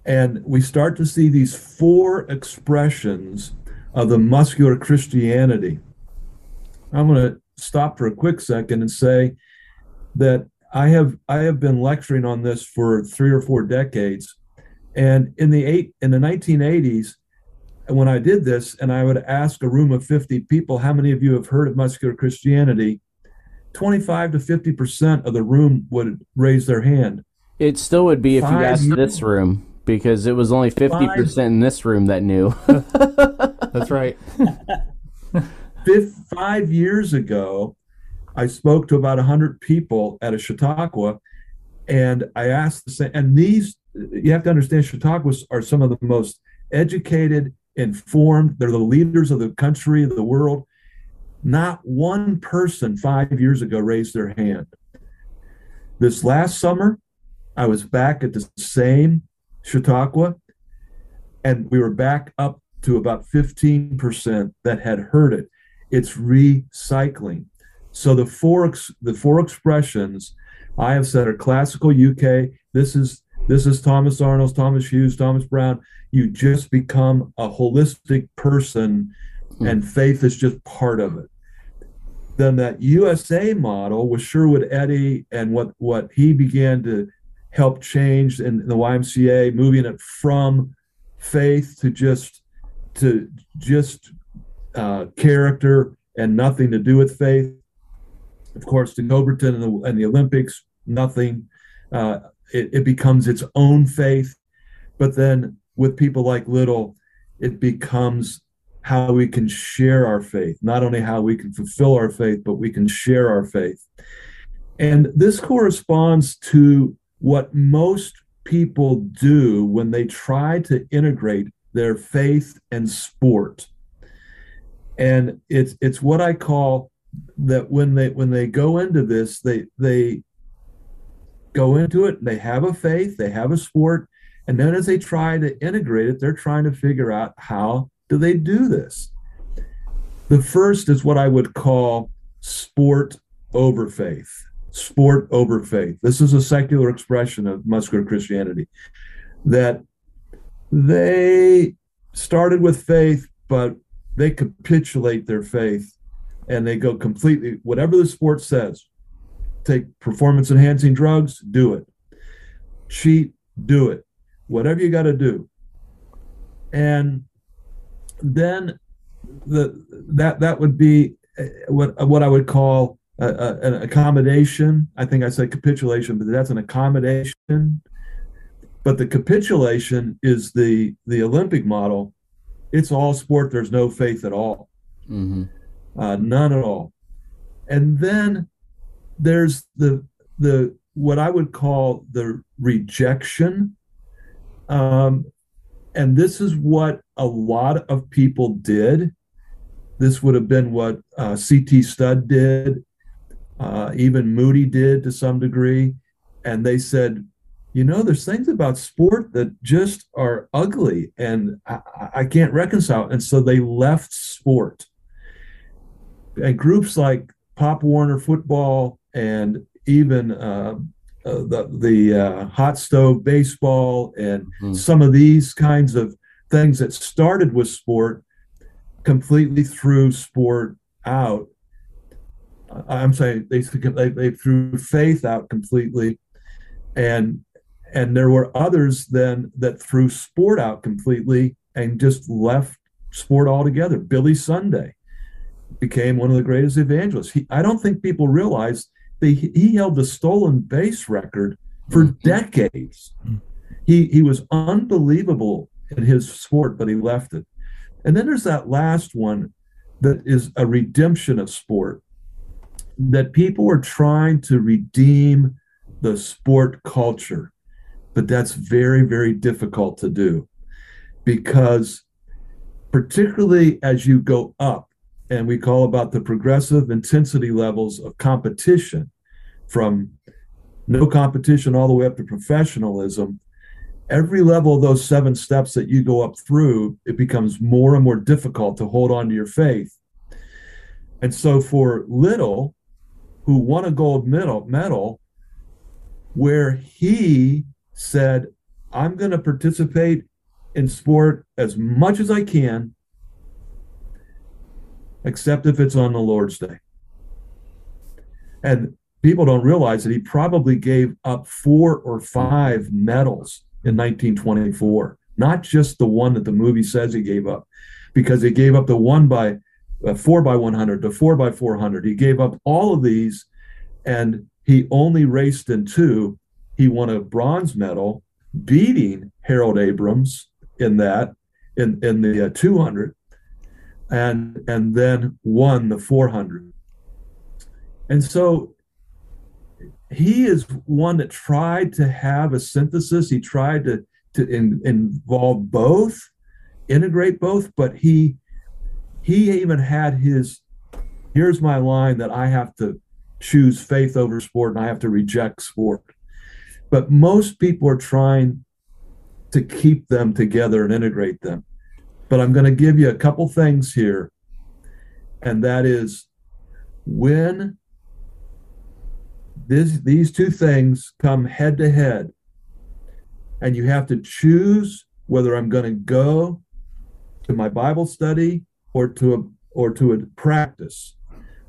and we start to see these four expressions of the muscular Christianity. I'm going to stop for a quick second and say that I have I have been lecturing on this for three or four decades, and in the eight in the 1980s, when I did this, and I would ask a room of 50 people, how many of you have heard of muscular Christianity? 25 to 50 percent of the room would raise their hand. It still would be if Five you asked years. this room because it was only 50 percent in this room that knew. That's right. Five years ago, I spoke to about 100 people at a Chautauqua, and I asked the same. And these you have to understand Chautauquas are some of the most educated, informed. They're the leaders of the country, the world. Not one person five years ago raised their hand. This last summer, I was back at the same Chautauqua, and we were back up to about 15% that had heard it. It's recycling. So the four the four expressions I have said are classical UK. This is this is Thomas Arnold, Thomas Hughes, Thomas Brown. You just become a holistic person, mm-hmm. and faith is just part of it. Then that USA model with Sherwood Eddy and what what he began to help change in the YMCA, moving it from faith to just to just uh, character and nothing to do with faith. Of course, de Coubertin and the, and the Olympics, nothing. Uh, it, it becomes its own faith. But then with people like Liddell, it becomes how we can share our faith, not only how we can fulfill our faith, but we can share our faith. And this corresponds to what most people do when they try to integrate their faith and sport. And it's it's what I call that when they when they go into this, they they go into it, they have a faith, they have a sport, and then as they try to integrate it, they're trying to figure out how do they do this. The first is what I would call sport over faith. Sport over faith. This is a secular expression of muscular Christianity that they started with faith, but they capitulate their faith and they go completely, whatever the sport says, take performance enhancing drugs, do it. Cheat, do it. Whatever you got to do. and then the that that would be uh, what what I would call a, a, an accommodation. I think I said capitulation, but that's an accommodation. But the capitulation is the the Olympic model. It's all sport. There's no faith at all, Mm-hmm. Uh, none at all. And then there's the the what I would call the rejection. Um, and this is what a lot of people did. This would have been what uh, C.T. Studd did, uh, even Moody did to some degree. And they said, you know, there's things about sport that just are ugly and I, I can't reconcile. And so they left sport. And groups like Pop Warner Football and even uh, uh, the the uh, hot stove baseball and Mm. some of these kinds of things that started with sport completely threw sport out. I'm saying they, they they threw faith out completely, and and there were others then that threw sport out completely and just left sport altogether. Billy Sunday became one of the greatest evangelists. He, I don't think people realize that he, he held the stolen base record for Mhm. decades. Mm. He he was unbelievable in his sport, but he left it. And then there's that last one that is a redemption of sport. That people are trying to redeem the sport culture, but that's very, very difficult to do because, particularly as you go up, and we call about the progressive intensity levels of competition from no competition all the way up to professionalism. Every level of those seven steps that you go up through it becomes more and more difficult to hold on to your faith. And so for Liddell who won a gold medal medal where he said i'm going to participate in sport as much as i can except if it's on the lord's day and people don't realize that he probably gave up four or five medals in 1924, not just the one that the movie says he gave up, because he gave up the one by uh, four by 100, the four by 400. He gave up all of these, and he only raced in two. He won a bronze medal, beating Harold Abrahams in that in in the uh, 200, and and then won the 400. And so he is one that tried to have a synthesis. He tried to to in, involve both, integrate both, but he he even had his here's my line that I have to choose faith over sport and I have to reject sport. But most people are trying to keep them together and integrate them. But I'm going to give you a couple things here, and that is when this, these two things come head to head, and you have to choose whether I'm going to go to my Bible study or to a or to a practice.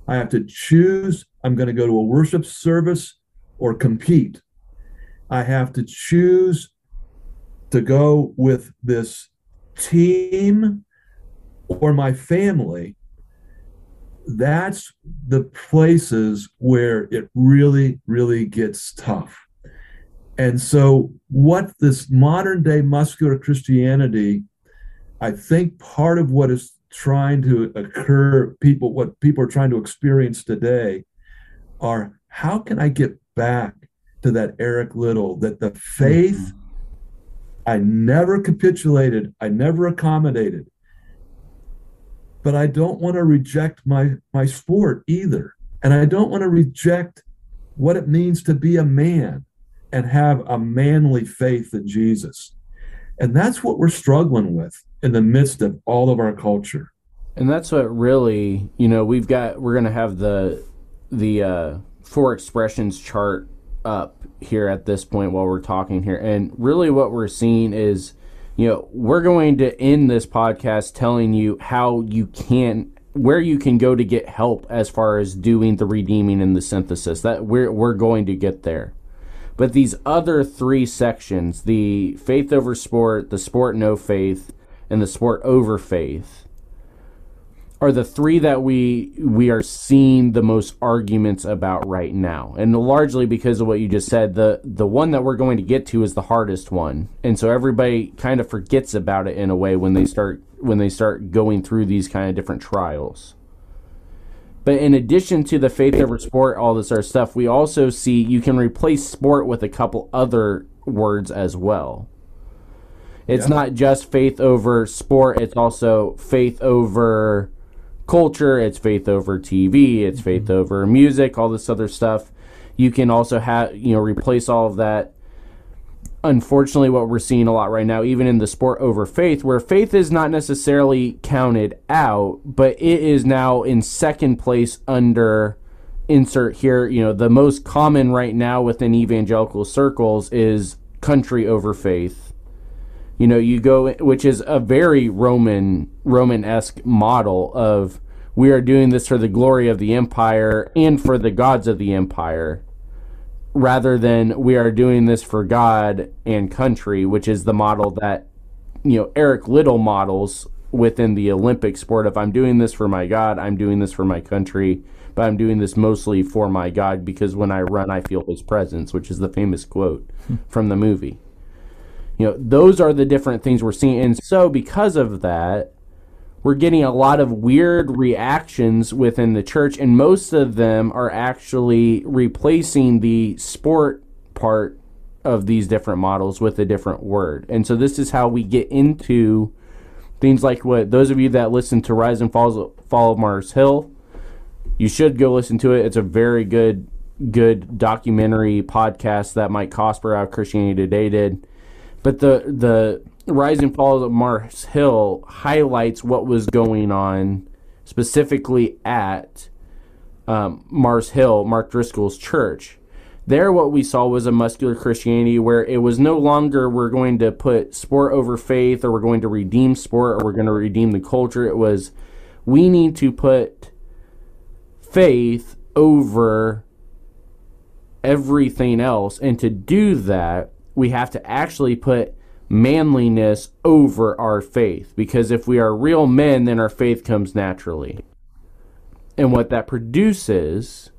I have to choose I'm going to go to a worship service or compete. I have to choose to go with this team or my family. That's the places where it really, really gets tough. And so, what this modern day muscular Christianity, I think part of what is trying to occur, people, what people are trying to experience today are how can I get back to that Eric Liddell, that the faith mm-hmm. I never capitulated, I never accommodated. But I don't want to reject my my sport either. And I don't want to reject what it means to be a man and have a manly faith in Jesus. And that's what we're struggling with in the midst of all of our culture. And that's what really, you know, we've got we're gonna have the the uh, four expressions chart up here at this point while we're talking here, and really what we're seeing is, you know, we're going to end this podcast telling you how you can where you can go to get help as far as doing the redeeming and the synthesis. That we're we're going to get there. But these other three sections, the faith over sport, the sport no faith, and the sport over faith are the three that we we are seeing the most arguments about right now. And largely because of what you just said the the one that we're going to get to is the hardest one. And so everybody kind of forgets about it in a way when they start when they start going through these kind of different trials. But in addition to the faith over sport all this other stuff we also see you can replace sport with a couple other words as well. It's Yeah. not just faith over sport it's also faith over culture, it's faith over TV, it's mm-hmm. faith over music, all this other stuff. You can also have, you know, replace all of that. Unfortunately, what we're seeing a lot right now, even in the sport over faith, where faith is not necessarily counted out, but it is now in second place under insert here. You know, the most common right now within evangelical circles is country over faith you know you go which is a very roman roman-esque model of we are doing this for the glory of the empire and for the gods of the empire rather than we are doing this for god and country which is the model that you know eric liddell models within the olympic sport if i'm doing this for my god i'm doing this for my country but i'm doing this mostly for my god because when i run i feel his presence which is the famous quote hmm. from the movie you know those are the different things we're seeing. And so because of that we're getting a lot of weird reactions within the church and most of them are actually replacing the sport part of these different models with a different word. And so this is how we get into things like what those of you that listen to rise and falls fall of mars hill you should go listen to it. It's a very good good documentary podcast that mike cosper out of christianity today did but the the rise and fall of Mars Hill highlights what was going on specifically at um, Mars Hill, Mark Driscoll's church. There, what we saw was a muscular Christianity where it was no longer we're going to put sport over faith or we're going to redeem sport or we're going to redeem the culture. It was we need to put faith over everything else. And to do that, we have to actually put manliness over our faith. Because if we are real men, then our faith comes naturally. And what that produces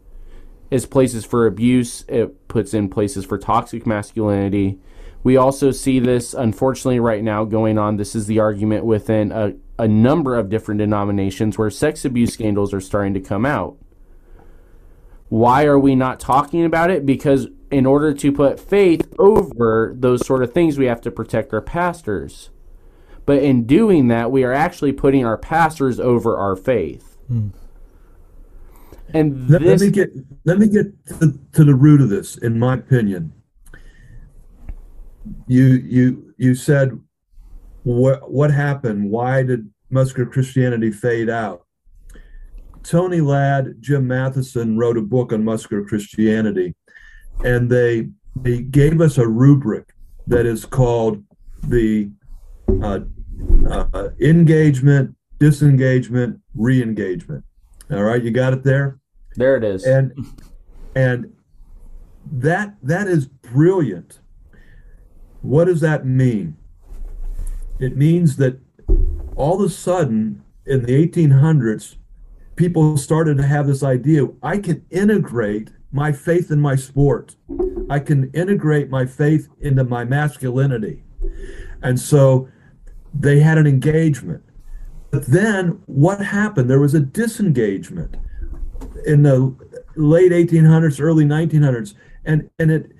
is places for abuse, it puts in places for toxic masculinity. We also see this, unfortunately, right now going on. This is the argument within a, a number of different denominations where sex abuse scandals are starting to come out. Why are we not talking about it? Because in order to put faith over those sort of things, we have to protect our pastors. But in doing that, we are actually putting our pastors over our faith. Hmm. And Let, let me get let me get to, to the root of this. In my opinion, you you you said what what happened? Why did muscular Christianity fade out? Tony Ladd, Jim Mathisen wrote a book on muscular Christianity, and they they gave us a rubric that is called the uh, uh, engagement, disengagement, re-engagement. All right, you got it there there it is. and and that that is brilliant what does that mean it means that all of a sudden in the 1800s people started to have this idea i can integrate my faith in my sport. I can integrate my faith into my masculinity. And so they had an engagement. But then what happened? There was a disengagement in the late 1800s, early 1900s, and and it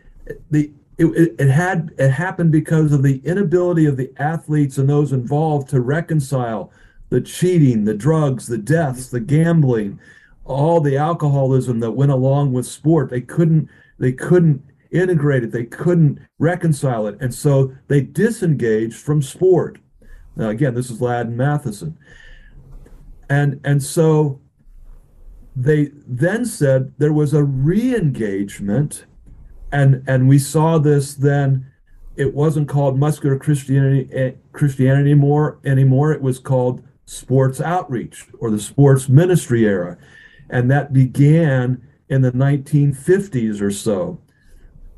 the it, it, had it happened because of the inability of the athletes and those involved to reconcile the cheating, the drugs, the deaths, the gambling, all the alcoholism that went along with sport. They couldn't they couldn't integrate it. They couldn't reconcile it, and so they disengaged from sport. Now, again, this is Ladd and Mathisen, and and so they then said there was a re-engagement and and we saw this then it wasn't called muscular christianity eh, christianity anymore anymore it was called sports outreach or the sports ministry era and that began in the 1950s or so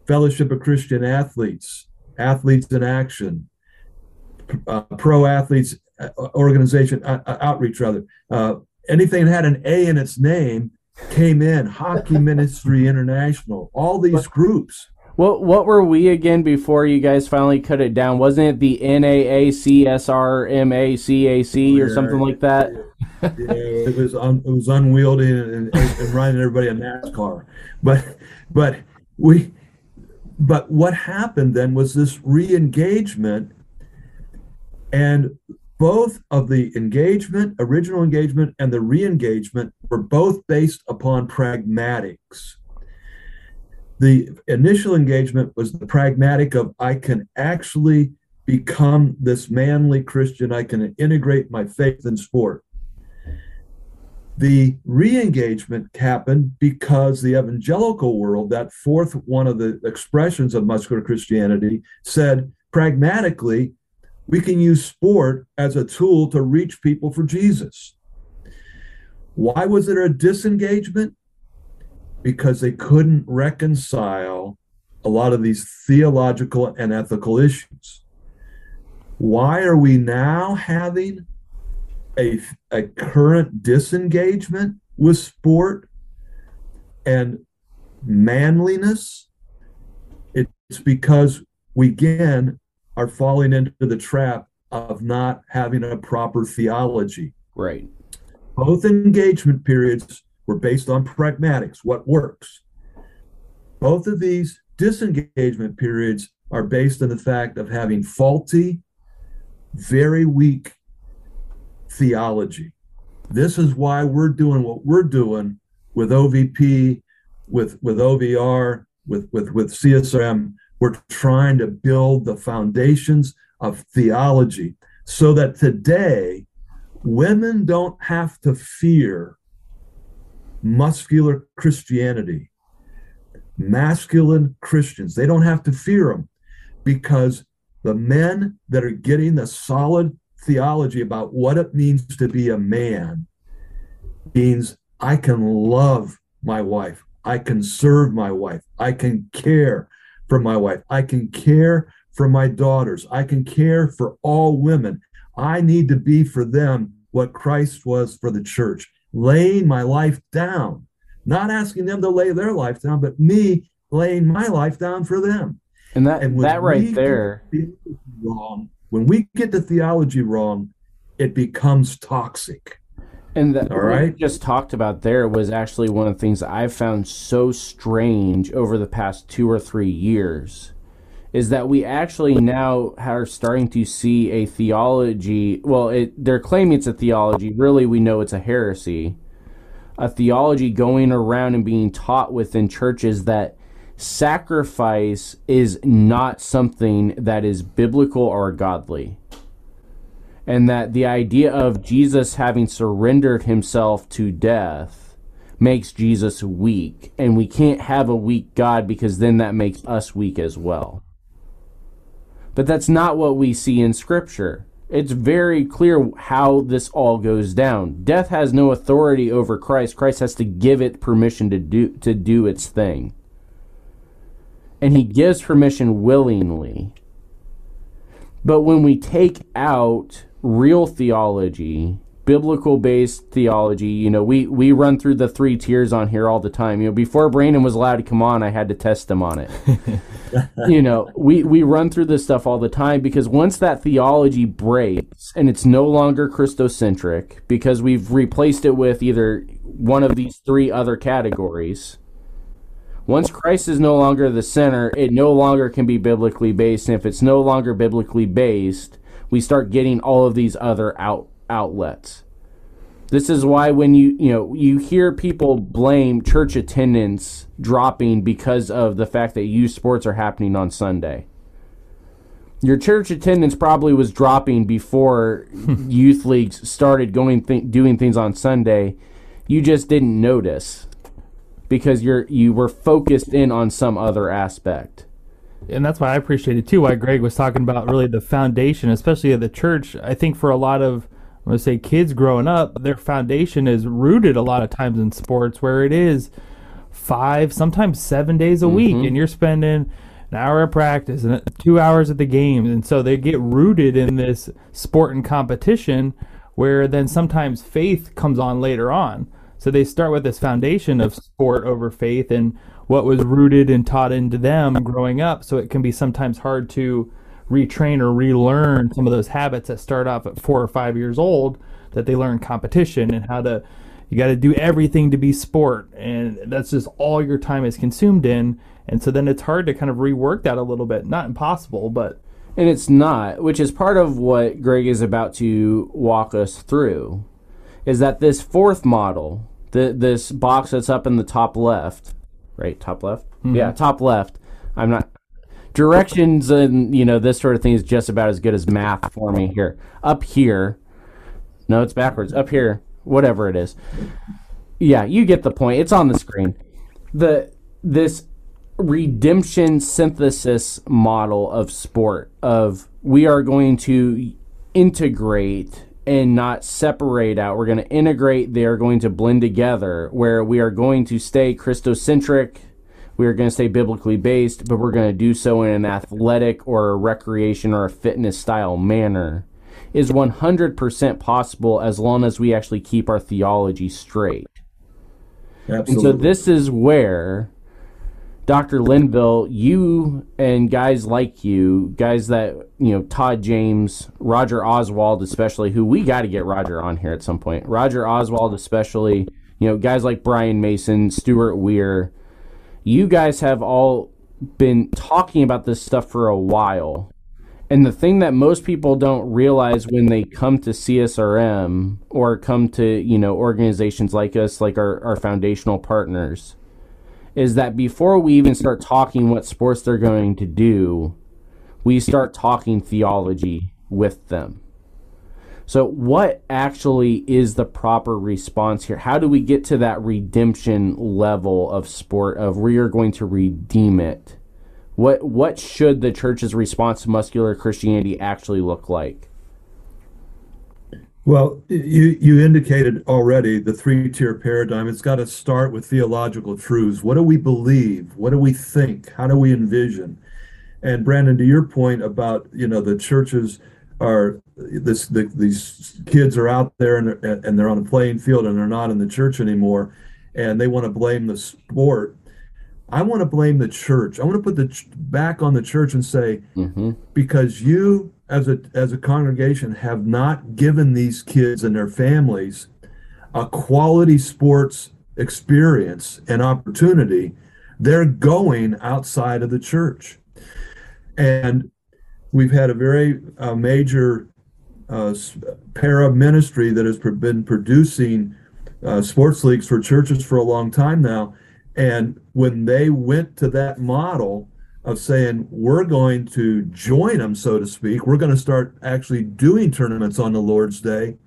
fellowship of christian athletes athletes in action uh, pro athletes uh, organization uh, uh, outreach rather. Uh, anything that had an A in its name came in. Hockey Ministry International, all these groups. What what were we again before you guys finally cut it down? Wasn't it the NAACSRMACAC or something like that? Yeah, it was un, it was unwieldy and, and, and running everybody a NASCAR. But but we but what happened then was this re-engagement and both of the engagement, original engagement, and the re engagement were both based upon pragmatics. The initial engagement was the pragmatic of I can actually become this manly Christian, I can integrate my faith in sport. The re engagement happened because the evangelical world, that fourth one of the expressions of muscular Christianity, said pragmatically, we can use sport as a tool to reach people for Jesus. Why was there a disengagement? Because they couldn't reconcile a lot of these theological and ethical issues. Why are we now having a, a current disengagement with sport and manliness? It's because we again are falling into the trap of not having a proper theology. Right. Both engagement periods were based on pragmatics, what works. Both of these disengagement periods are based on the fact of having faulty, very weak theology. This is why we're doing what we're doing with OVP, with with OVR, with with with CSRM, we're trying to build the foundations of theology so that today women don't have to fear muscular Christianity, masculine Christians. They don't have to fear them because the men that are getting the solid theology about what it means to be a man means I can love my wife. I can serve my wife. I can care for my wife. I can care for my daughters. I can care for all women. I need to be for them what Christ was for the church, laying my life down, not asking them to lay their life down, but me laying my life down for them. And that and that right there wrong. When we get the theology wrong, it becomes toxic. And that All right. just talked about there was actually one of the things I've found so strange over the past two or three years is that we actually now are starting to see a theology. Well, it, they're claiming it's a theology. Really, we know it's a heresy. A theology going around and being taught within churches that sacrifice is not something that is biblical or godly and that the idea of Jesus having surrendered himself to death makes Jesus weak. And we can't have a weak God because then that makes us weak as well. But that's not what we see in Scripture. It's very clear how this all goes down. Death has no authority over Christ. Christ has to give it permission to do to do its thing. And he gives permission willingly. But when we take out real theology, biblical based theology, you know, we, we run through the three tiers on here all the time. You know, before Brandon was allowed to come on, I had to test him on it. you know, we, we run through this stuff all the time because once that theology breaks and it's no longer Christocentric because we've replaced it with either one of these three other categories. Once Christ is no longer the center, it no longer can be biblically based. And if it's no longer biblically based, we start getting all of these other out outlets. This is why when you you know you hear people blame church attendance dropping because of the fact that youth sports are happening on Sunday. Your church attendance probably was dropping before youth leagues started going th- doing things on Sunday. You just didn't notice because you're you were focused in on some other aspect and that's why I appreciated too why Greg was talking about really the foundation, especially of the church. I think for a lot of I'm gonna say kids growing up, their foundation is rooted a lot of times in sports where it is five, sometimes seven days a mm-hmm. week, and you're spending an hour of practice and two hours at the games. And so they get rooted in this sport and competition where then sometimes faith comes on later on. So they start with this foundation of sport over faith and what was rooted and taught into them growing up. So it can be sometimes hard to retrain or relearn some of those habits that start off at four or five years old that they learn competition and how to you got to do everything to be sport. And that's just all your time is consumed in. And so then it's hard to kind of rework that a little bit. Not impossible but and it's not which is part of what greg is about to walk us through is that this fourth model the, this box that's up in the top left right top left? Mm-hmm. yeah top left. I'm not directions and you know this sort of thing is just about as good as math for me here. Up here, no, it's backwards. Up here, whatever it is. Yeah, you get the point. It's on the screen. The this redemption synthesis model of sport of we are going to integrate and not separate out. We're going to integrate. They are going to blend together. Where we are going to stay Christocentric we are going to stay biblically based, but we're going to do so in an athletic or a recreation or a fitness style manner is 100% possible as long as we actually keep our theology straight. Absolutely. And so this is where Dr. Linville, you and guys like you, guys that, you know, Todd James, Roger Oswald especially, who we got to get Roger on here at some point. Roger Oswald especially, you know, guys like Brian Mason, Stuart Weir, you guys have all been talking about this stuff for a while. And the thing that most people don't realize when they come to CSRM or come to, you know, organizations like us, like our, our foundational partners, is that before we even start talking what sports they're going to do, we start talking theology with them. So, what actually is the proper response here? How do we get to that redemption level of sport of we are going to redeem it? What what should the church's response to muscular Christianity actually look like? Well, you you indicated already the three tier paradigm. It's got to start with theological truths. What do we believe? What do we think? How do we envision? And Brandon, to your point about you know the churches are this the, these kids are out there and they're, and they're on a playing field and they're not in the church anymore and they want to blame the sport. I want to blame the church. I want to put the ch- back on the church and say mm-hmm. because you as a as a congregation have not given these kids and their families a quality sports experience and opportunity. They're going outside of the church. And we've had a very uh, major uh, para ministry that has been producing uh, sports leagues for churches for a long time now. And when they went to that model of saying, we're going to join them, so to speak, we're going to start actually doing tournaments on the Lord's Day.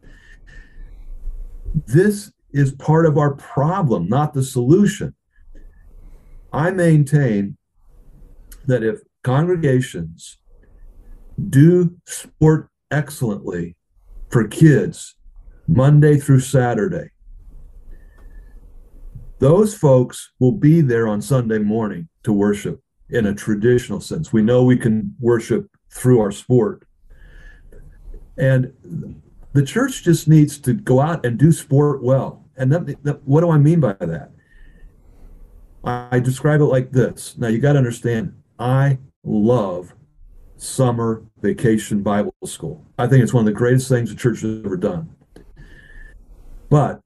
This is part of our problem, not the solution. I maintain that if congregations do sport excellently for kids Monday through Saturday. Those folks will be there on Sunday morning to worship in a traditional sense. We know we can worship through our sport. And the church just needs to go out and do sport well. And that, that, what do I mean by that? I, I describe it like this. Now, you got to understand, I love summer vacation Bible school. I think it's one of the greatest things the church has ever done. But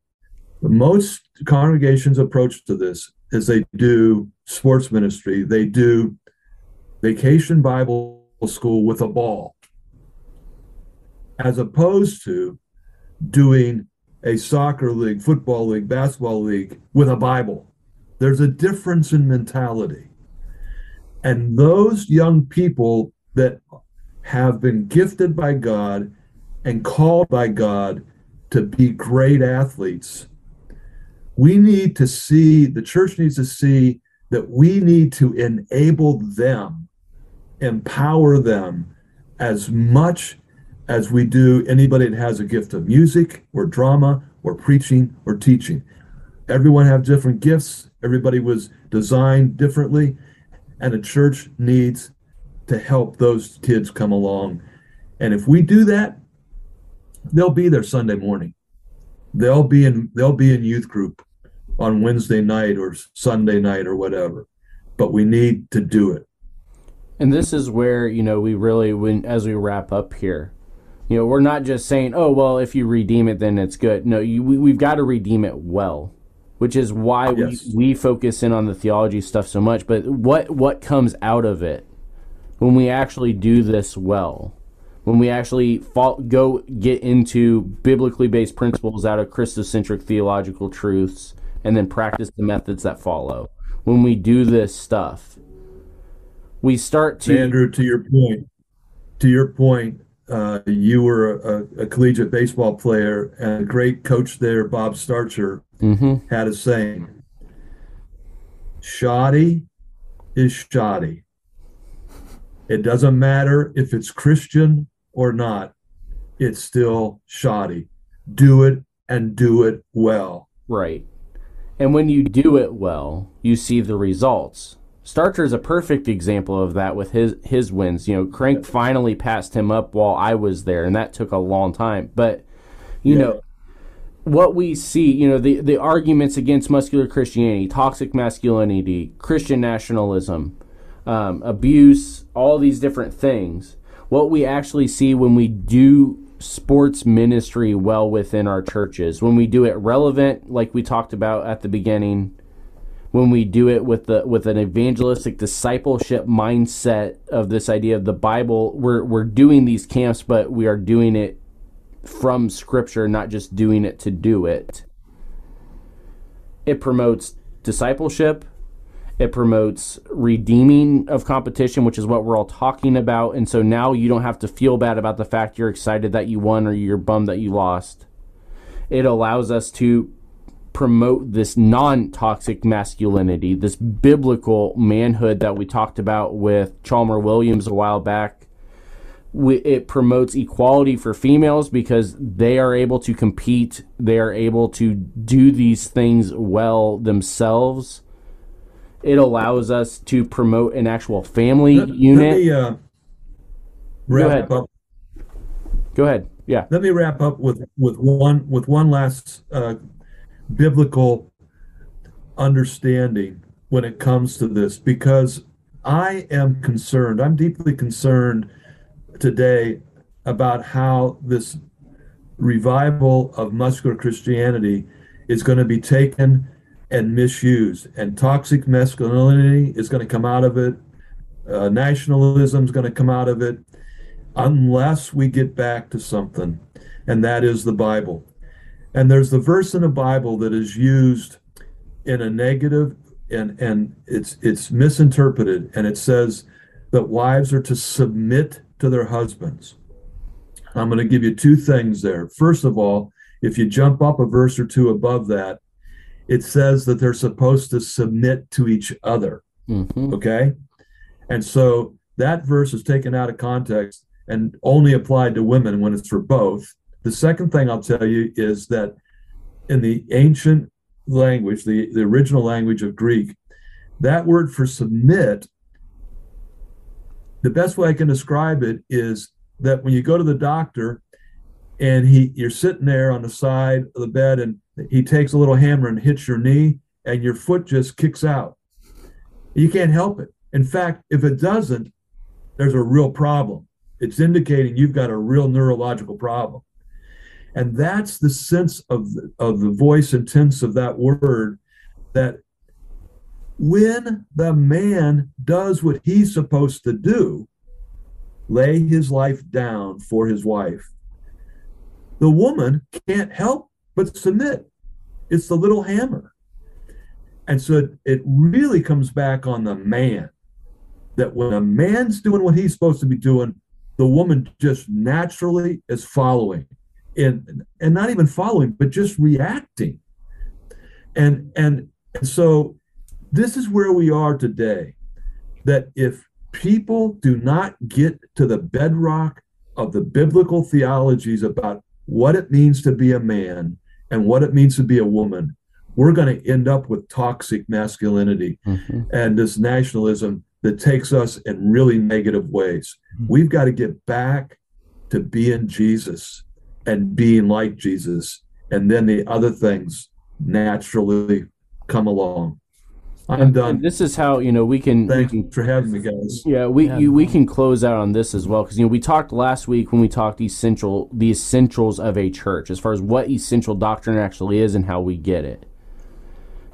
most congregations' approach to this is they do sports ministry, they do vacation Bible school with a ball, as opposed to doing a soccer league, football league, basketball league with a Bible. There's a difference in mentality. And those young people that have been gifted by God and called by God to be great athletes. We need to see, the church needs to see that we need to enable them, empower them as much as we do anybody that has a gift of music or drama or preaching or teaching. Everyone have different gifts. Everybody was designed differently. and the church needs to help those kids come along. And if we do that, they'll be there Sunday morning. They'll be in they'll be in youth group on Wednesday night or Sunday night or whatever. But we need to do it. And this is where, you know, we really when as we wrap up here, you know, we're not just saying, "Oh, well, if you redeem it then it's good." No, you, we, we've got to redeem it well which is why yes. we, we focus in on the theology stuff so much. But what what comes out of it when we actually do this well? When we actually fall, go get into biblically based principles out of Christocentric theological truths and then practice the methods that follow. When we do this stuff, we start to Andrew. To your point, to your point, uh, you were a, a, collegiate baseball player and a great coach there, Bob Starcher, mm-hmm. had a saying shoddy is shoddy. It doesn't matter if it's Christian or not, it's still shoddy. Do it and do it well. Right. And when you do it well, you see the results. Starcher is a perfect example of that with his his wins. You know, Crank finally passed him up while I was there, and that took a long time. But you yeah. know, what we see, you know, the the arguments against muscular Christianity, toxic masculinity, Christian nationalism, um, abuse, all these different things. What we actually see when we do sports ministry well within our churches, when we do it relevant, like we talked about at the beginning when we do it with the with an evangelistic discipleship mindset of this idea of the Bible. We're we're doing these camps, but we are doing it from Scripture, not just doing it to do it. It promotes discipleship. It promotes redeeming of competition, which is what we're all talking about. And so now you don't have to feel bad about the fact you're excited that you won or you're bummed that you lost. It allows us to promote this non toxic masculinity, this biblical manhood that we talked about with Chalmer Williams a while back. We, it promotes equality for females because they are able to compete, they are able to do these things well themselves. It allows us to promote an actual family let, unit. Let me, uh, wrap Go ahead. up. Go ahead. Yeah. Let me wrap up with with one with one last uh, biblical understanding when it comes to this because I am concerned, I'm deeply concerned today about how this revival of muscular Christianity is going to be taken and misused, and toxic masculinity is going to come out of it. Uh, nationalism is going to come out of it unless we get back to something, and that is the Bible. And there's the verse in the Bible that is used in a negative and and it's it's misinterpreted and it says that wives are to submit to their husbands. I'm going to give you two things there. First of all, if you jump up a verse or two above that, it says that they're supposed to submit to each other. Mm-hmm. Okay? And so that verse is taken out of context and only applied to women when it's for both. The second thing I'll tell you is that in the ancient language, the, the original language of Greek, that word for submit, the best way I can describe it is that when you go to the doctor and he you're sitting there on the side of the bed and he takes a little hammer and hits your knee and your foot just kicks out. You can't help it. In fact, if it doesn't, there's a real problem. It's indicating you've got a real neurological problem. And that's the sense of the, of the voice and tense of that word that when the man does what he's supposed to do, lay his life down for his wife, the woman can't help but submit. It's the little hammer. And so it, it really comes back on the man that when a man's doing what he's supposed to be doing, the woman just naturally is following and and not even following but just reacting and and, and so this is where we are today that if people do not get to the bedrock of the biblical theologies about what it means to be a man and what it means to be a woman we're going to end up with toxic masculinity mm-hmm. and this nationalism that takes us in really negative ways. We've got to get back to being Jesus and being like Jesus. And then the other things naturally come along. I'm done. This is how you know we can. Thanks we can for having me, guys. yeah, we Yeah. You, we can close out on this as well because you know we talked last week when we talked essential the essentials of a church as far as what essential doctrine actually is and how we get it.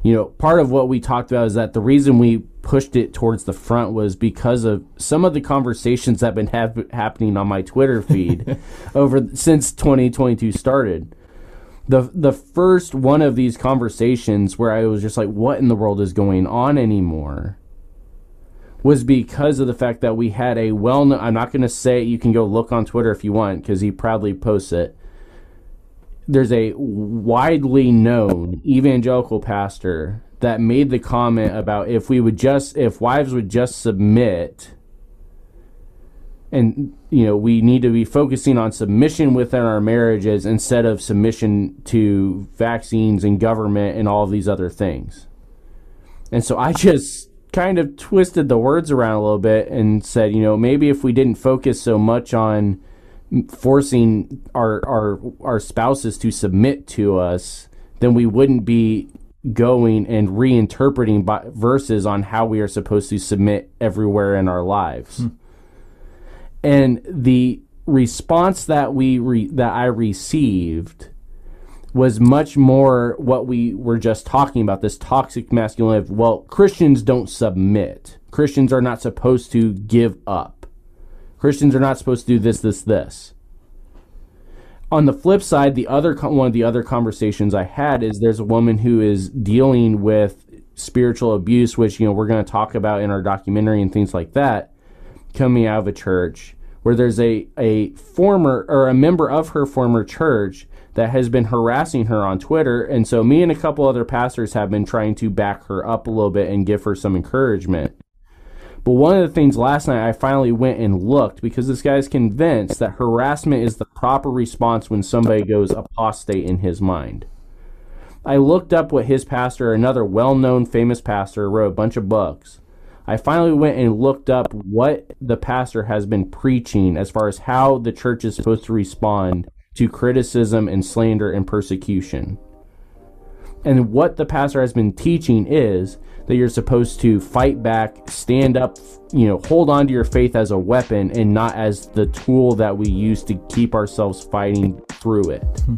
You know, part of what we talked about is that the reason we pushed it towards the front was because of some of the conversations that have been hap- happening on my Twitter feed over since 2022 started. The the first one of these conversations where I was just like, what in the world is going on anymore? Was because of the fact that we had a well known, I'm not going to say you can go look on Twitter if you want, because he proudly posts it. There's a widely known evangelical pastor that made the comment about if we would just, if wives would just submit, and you know we need to be focusing on submission within our marriages instead of submission to vaccines and government and all of these other things. And so i just kind of twisted the words around a little bit and said you know maybe if we didn't focus so much on forcing our our our spouses to submit to us then we wouldn't be going and reinterpreting bi- verses on how we are supposed to submit everywhere in our lives hmm. And the response that we re- that I received was much more what we were just talking about this toxic masculinity. of, Well, Christians don't submit. Christians are not supposed to give up. Christians are not supposed to do this, this, this. On the flip side, the other one of the other conversations I had is there's a woman who is dealing with spiritual abuse, which you know we're going to talk about in our documentary and things like that coming out of a church where there's a, a former or a member of her former church that has been harassing her on Twitter. And so me and a couple other pastors have been trying to back her up a little bit and give her some encouragement. But one of the things last night I finally went and looked because this guy's convinced that harassment is the proper response when somebody goes apostate in his mind. I looked up what his pastor, another well known famous pastor, wrote a bunch of books. I finally went and looked up what the pastor has been preaching as far as how the church is supposed to respond to criticism and slander and persecution. And what the pastor has been teaching is that you're supposed to fight back, stand up, you know, hold on to your faith as a weapon and not as the tool that we use to keep ourselves fighting through it. Hmm.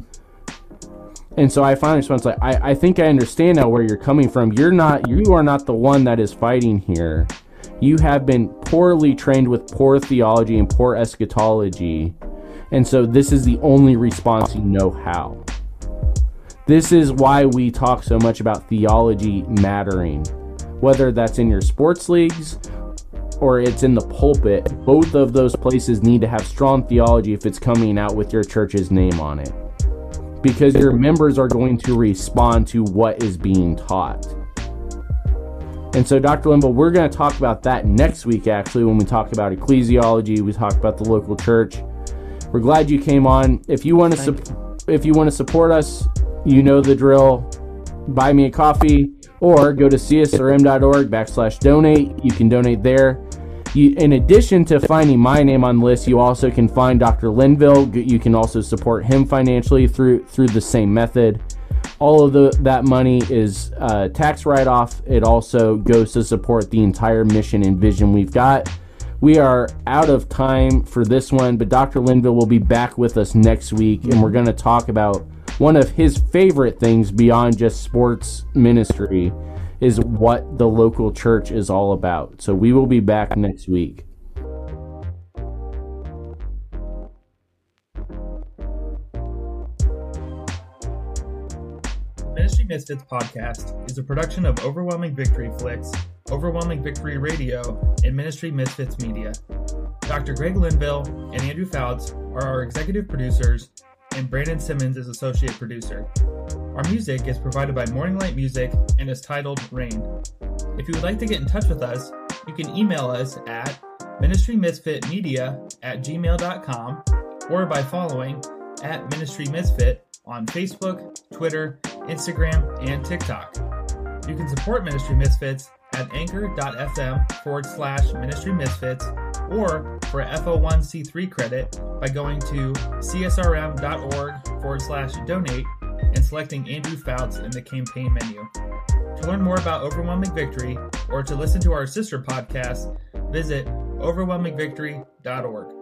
And so I finally was like, I, I think I understand now where you're coming from. You're not, you are not the one that is fighting here. You have been poorly trained with poor theology and poor eschatology. And so this is the only response you know how. This is why we talk so much about theology mattering. Whether that's in your sports leagues or it's in the pulpit, both of those places need to have strong theology if it's coming out with your church's name on it because your members are going to respond to what is being taught. And so, Dr. Linville, we're going to talk about that next week, actually, when we talk about ecclesiology, we talk about the local church. We're glad you came on. If you want to, sup- if you want to support us, you know the drill. Buy me a coffee or go to csrm.org backslash donate. You can donate there. You, in addition to finding my name on list, you also can find Dr. Linville. You can also support him financially through through the same method. All of the that money is uh, tax write off. It also goes to support the entire mission and vision we've got. We are out of time for this one, but Dr. Linville will be back with us next week, and we're going to talk about one of his favorite things beyond just sports ministry is what the local church is all about. So we will be back next week. Ministry Misfits podcast is a production of Overwhelming Victory Flicks, Overwhelming Victory Radio, and Ministry Misfits Media. Dr. Greg Linville and Andrew Fouts are our executive producers, and Brandon Simmons is associate producer. Our music is provided by Morning Light Music and is titled Rain. If you would like to get in touch with us, you can email us at ministrymisfitmedia at gmail.com or by following at Ministry Misfit on Facebook, Twitter, Instagram, and TikTok. You can support Ministry Misfits at anchor.fm forward slash ministry misfits or for 501C3 credit by going to csrm.org forward slash donate and selecting Andrew Fouts in the campaign menu. To learn more about Overwhelming Victory or to listen to our sister podcast, visit overwhelmingvictory.org.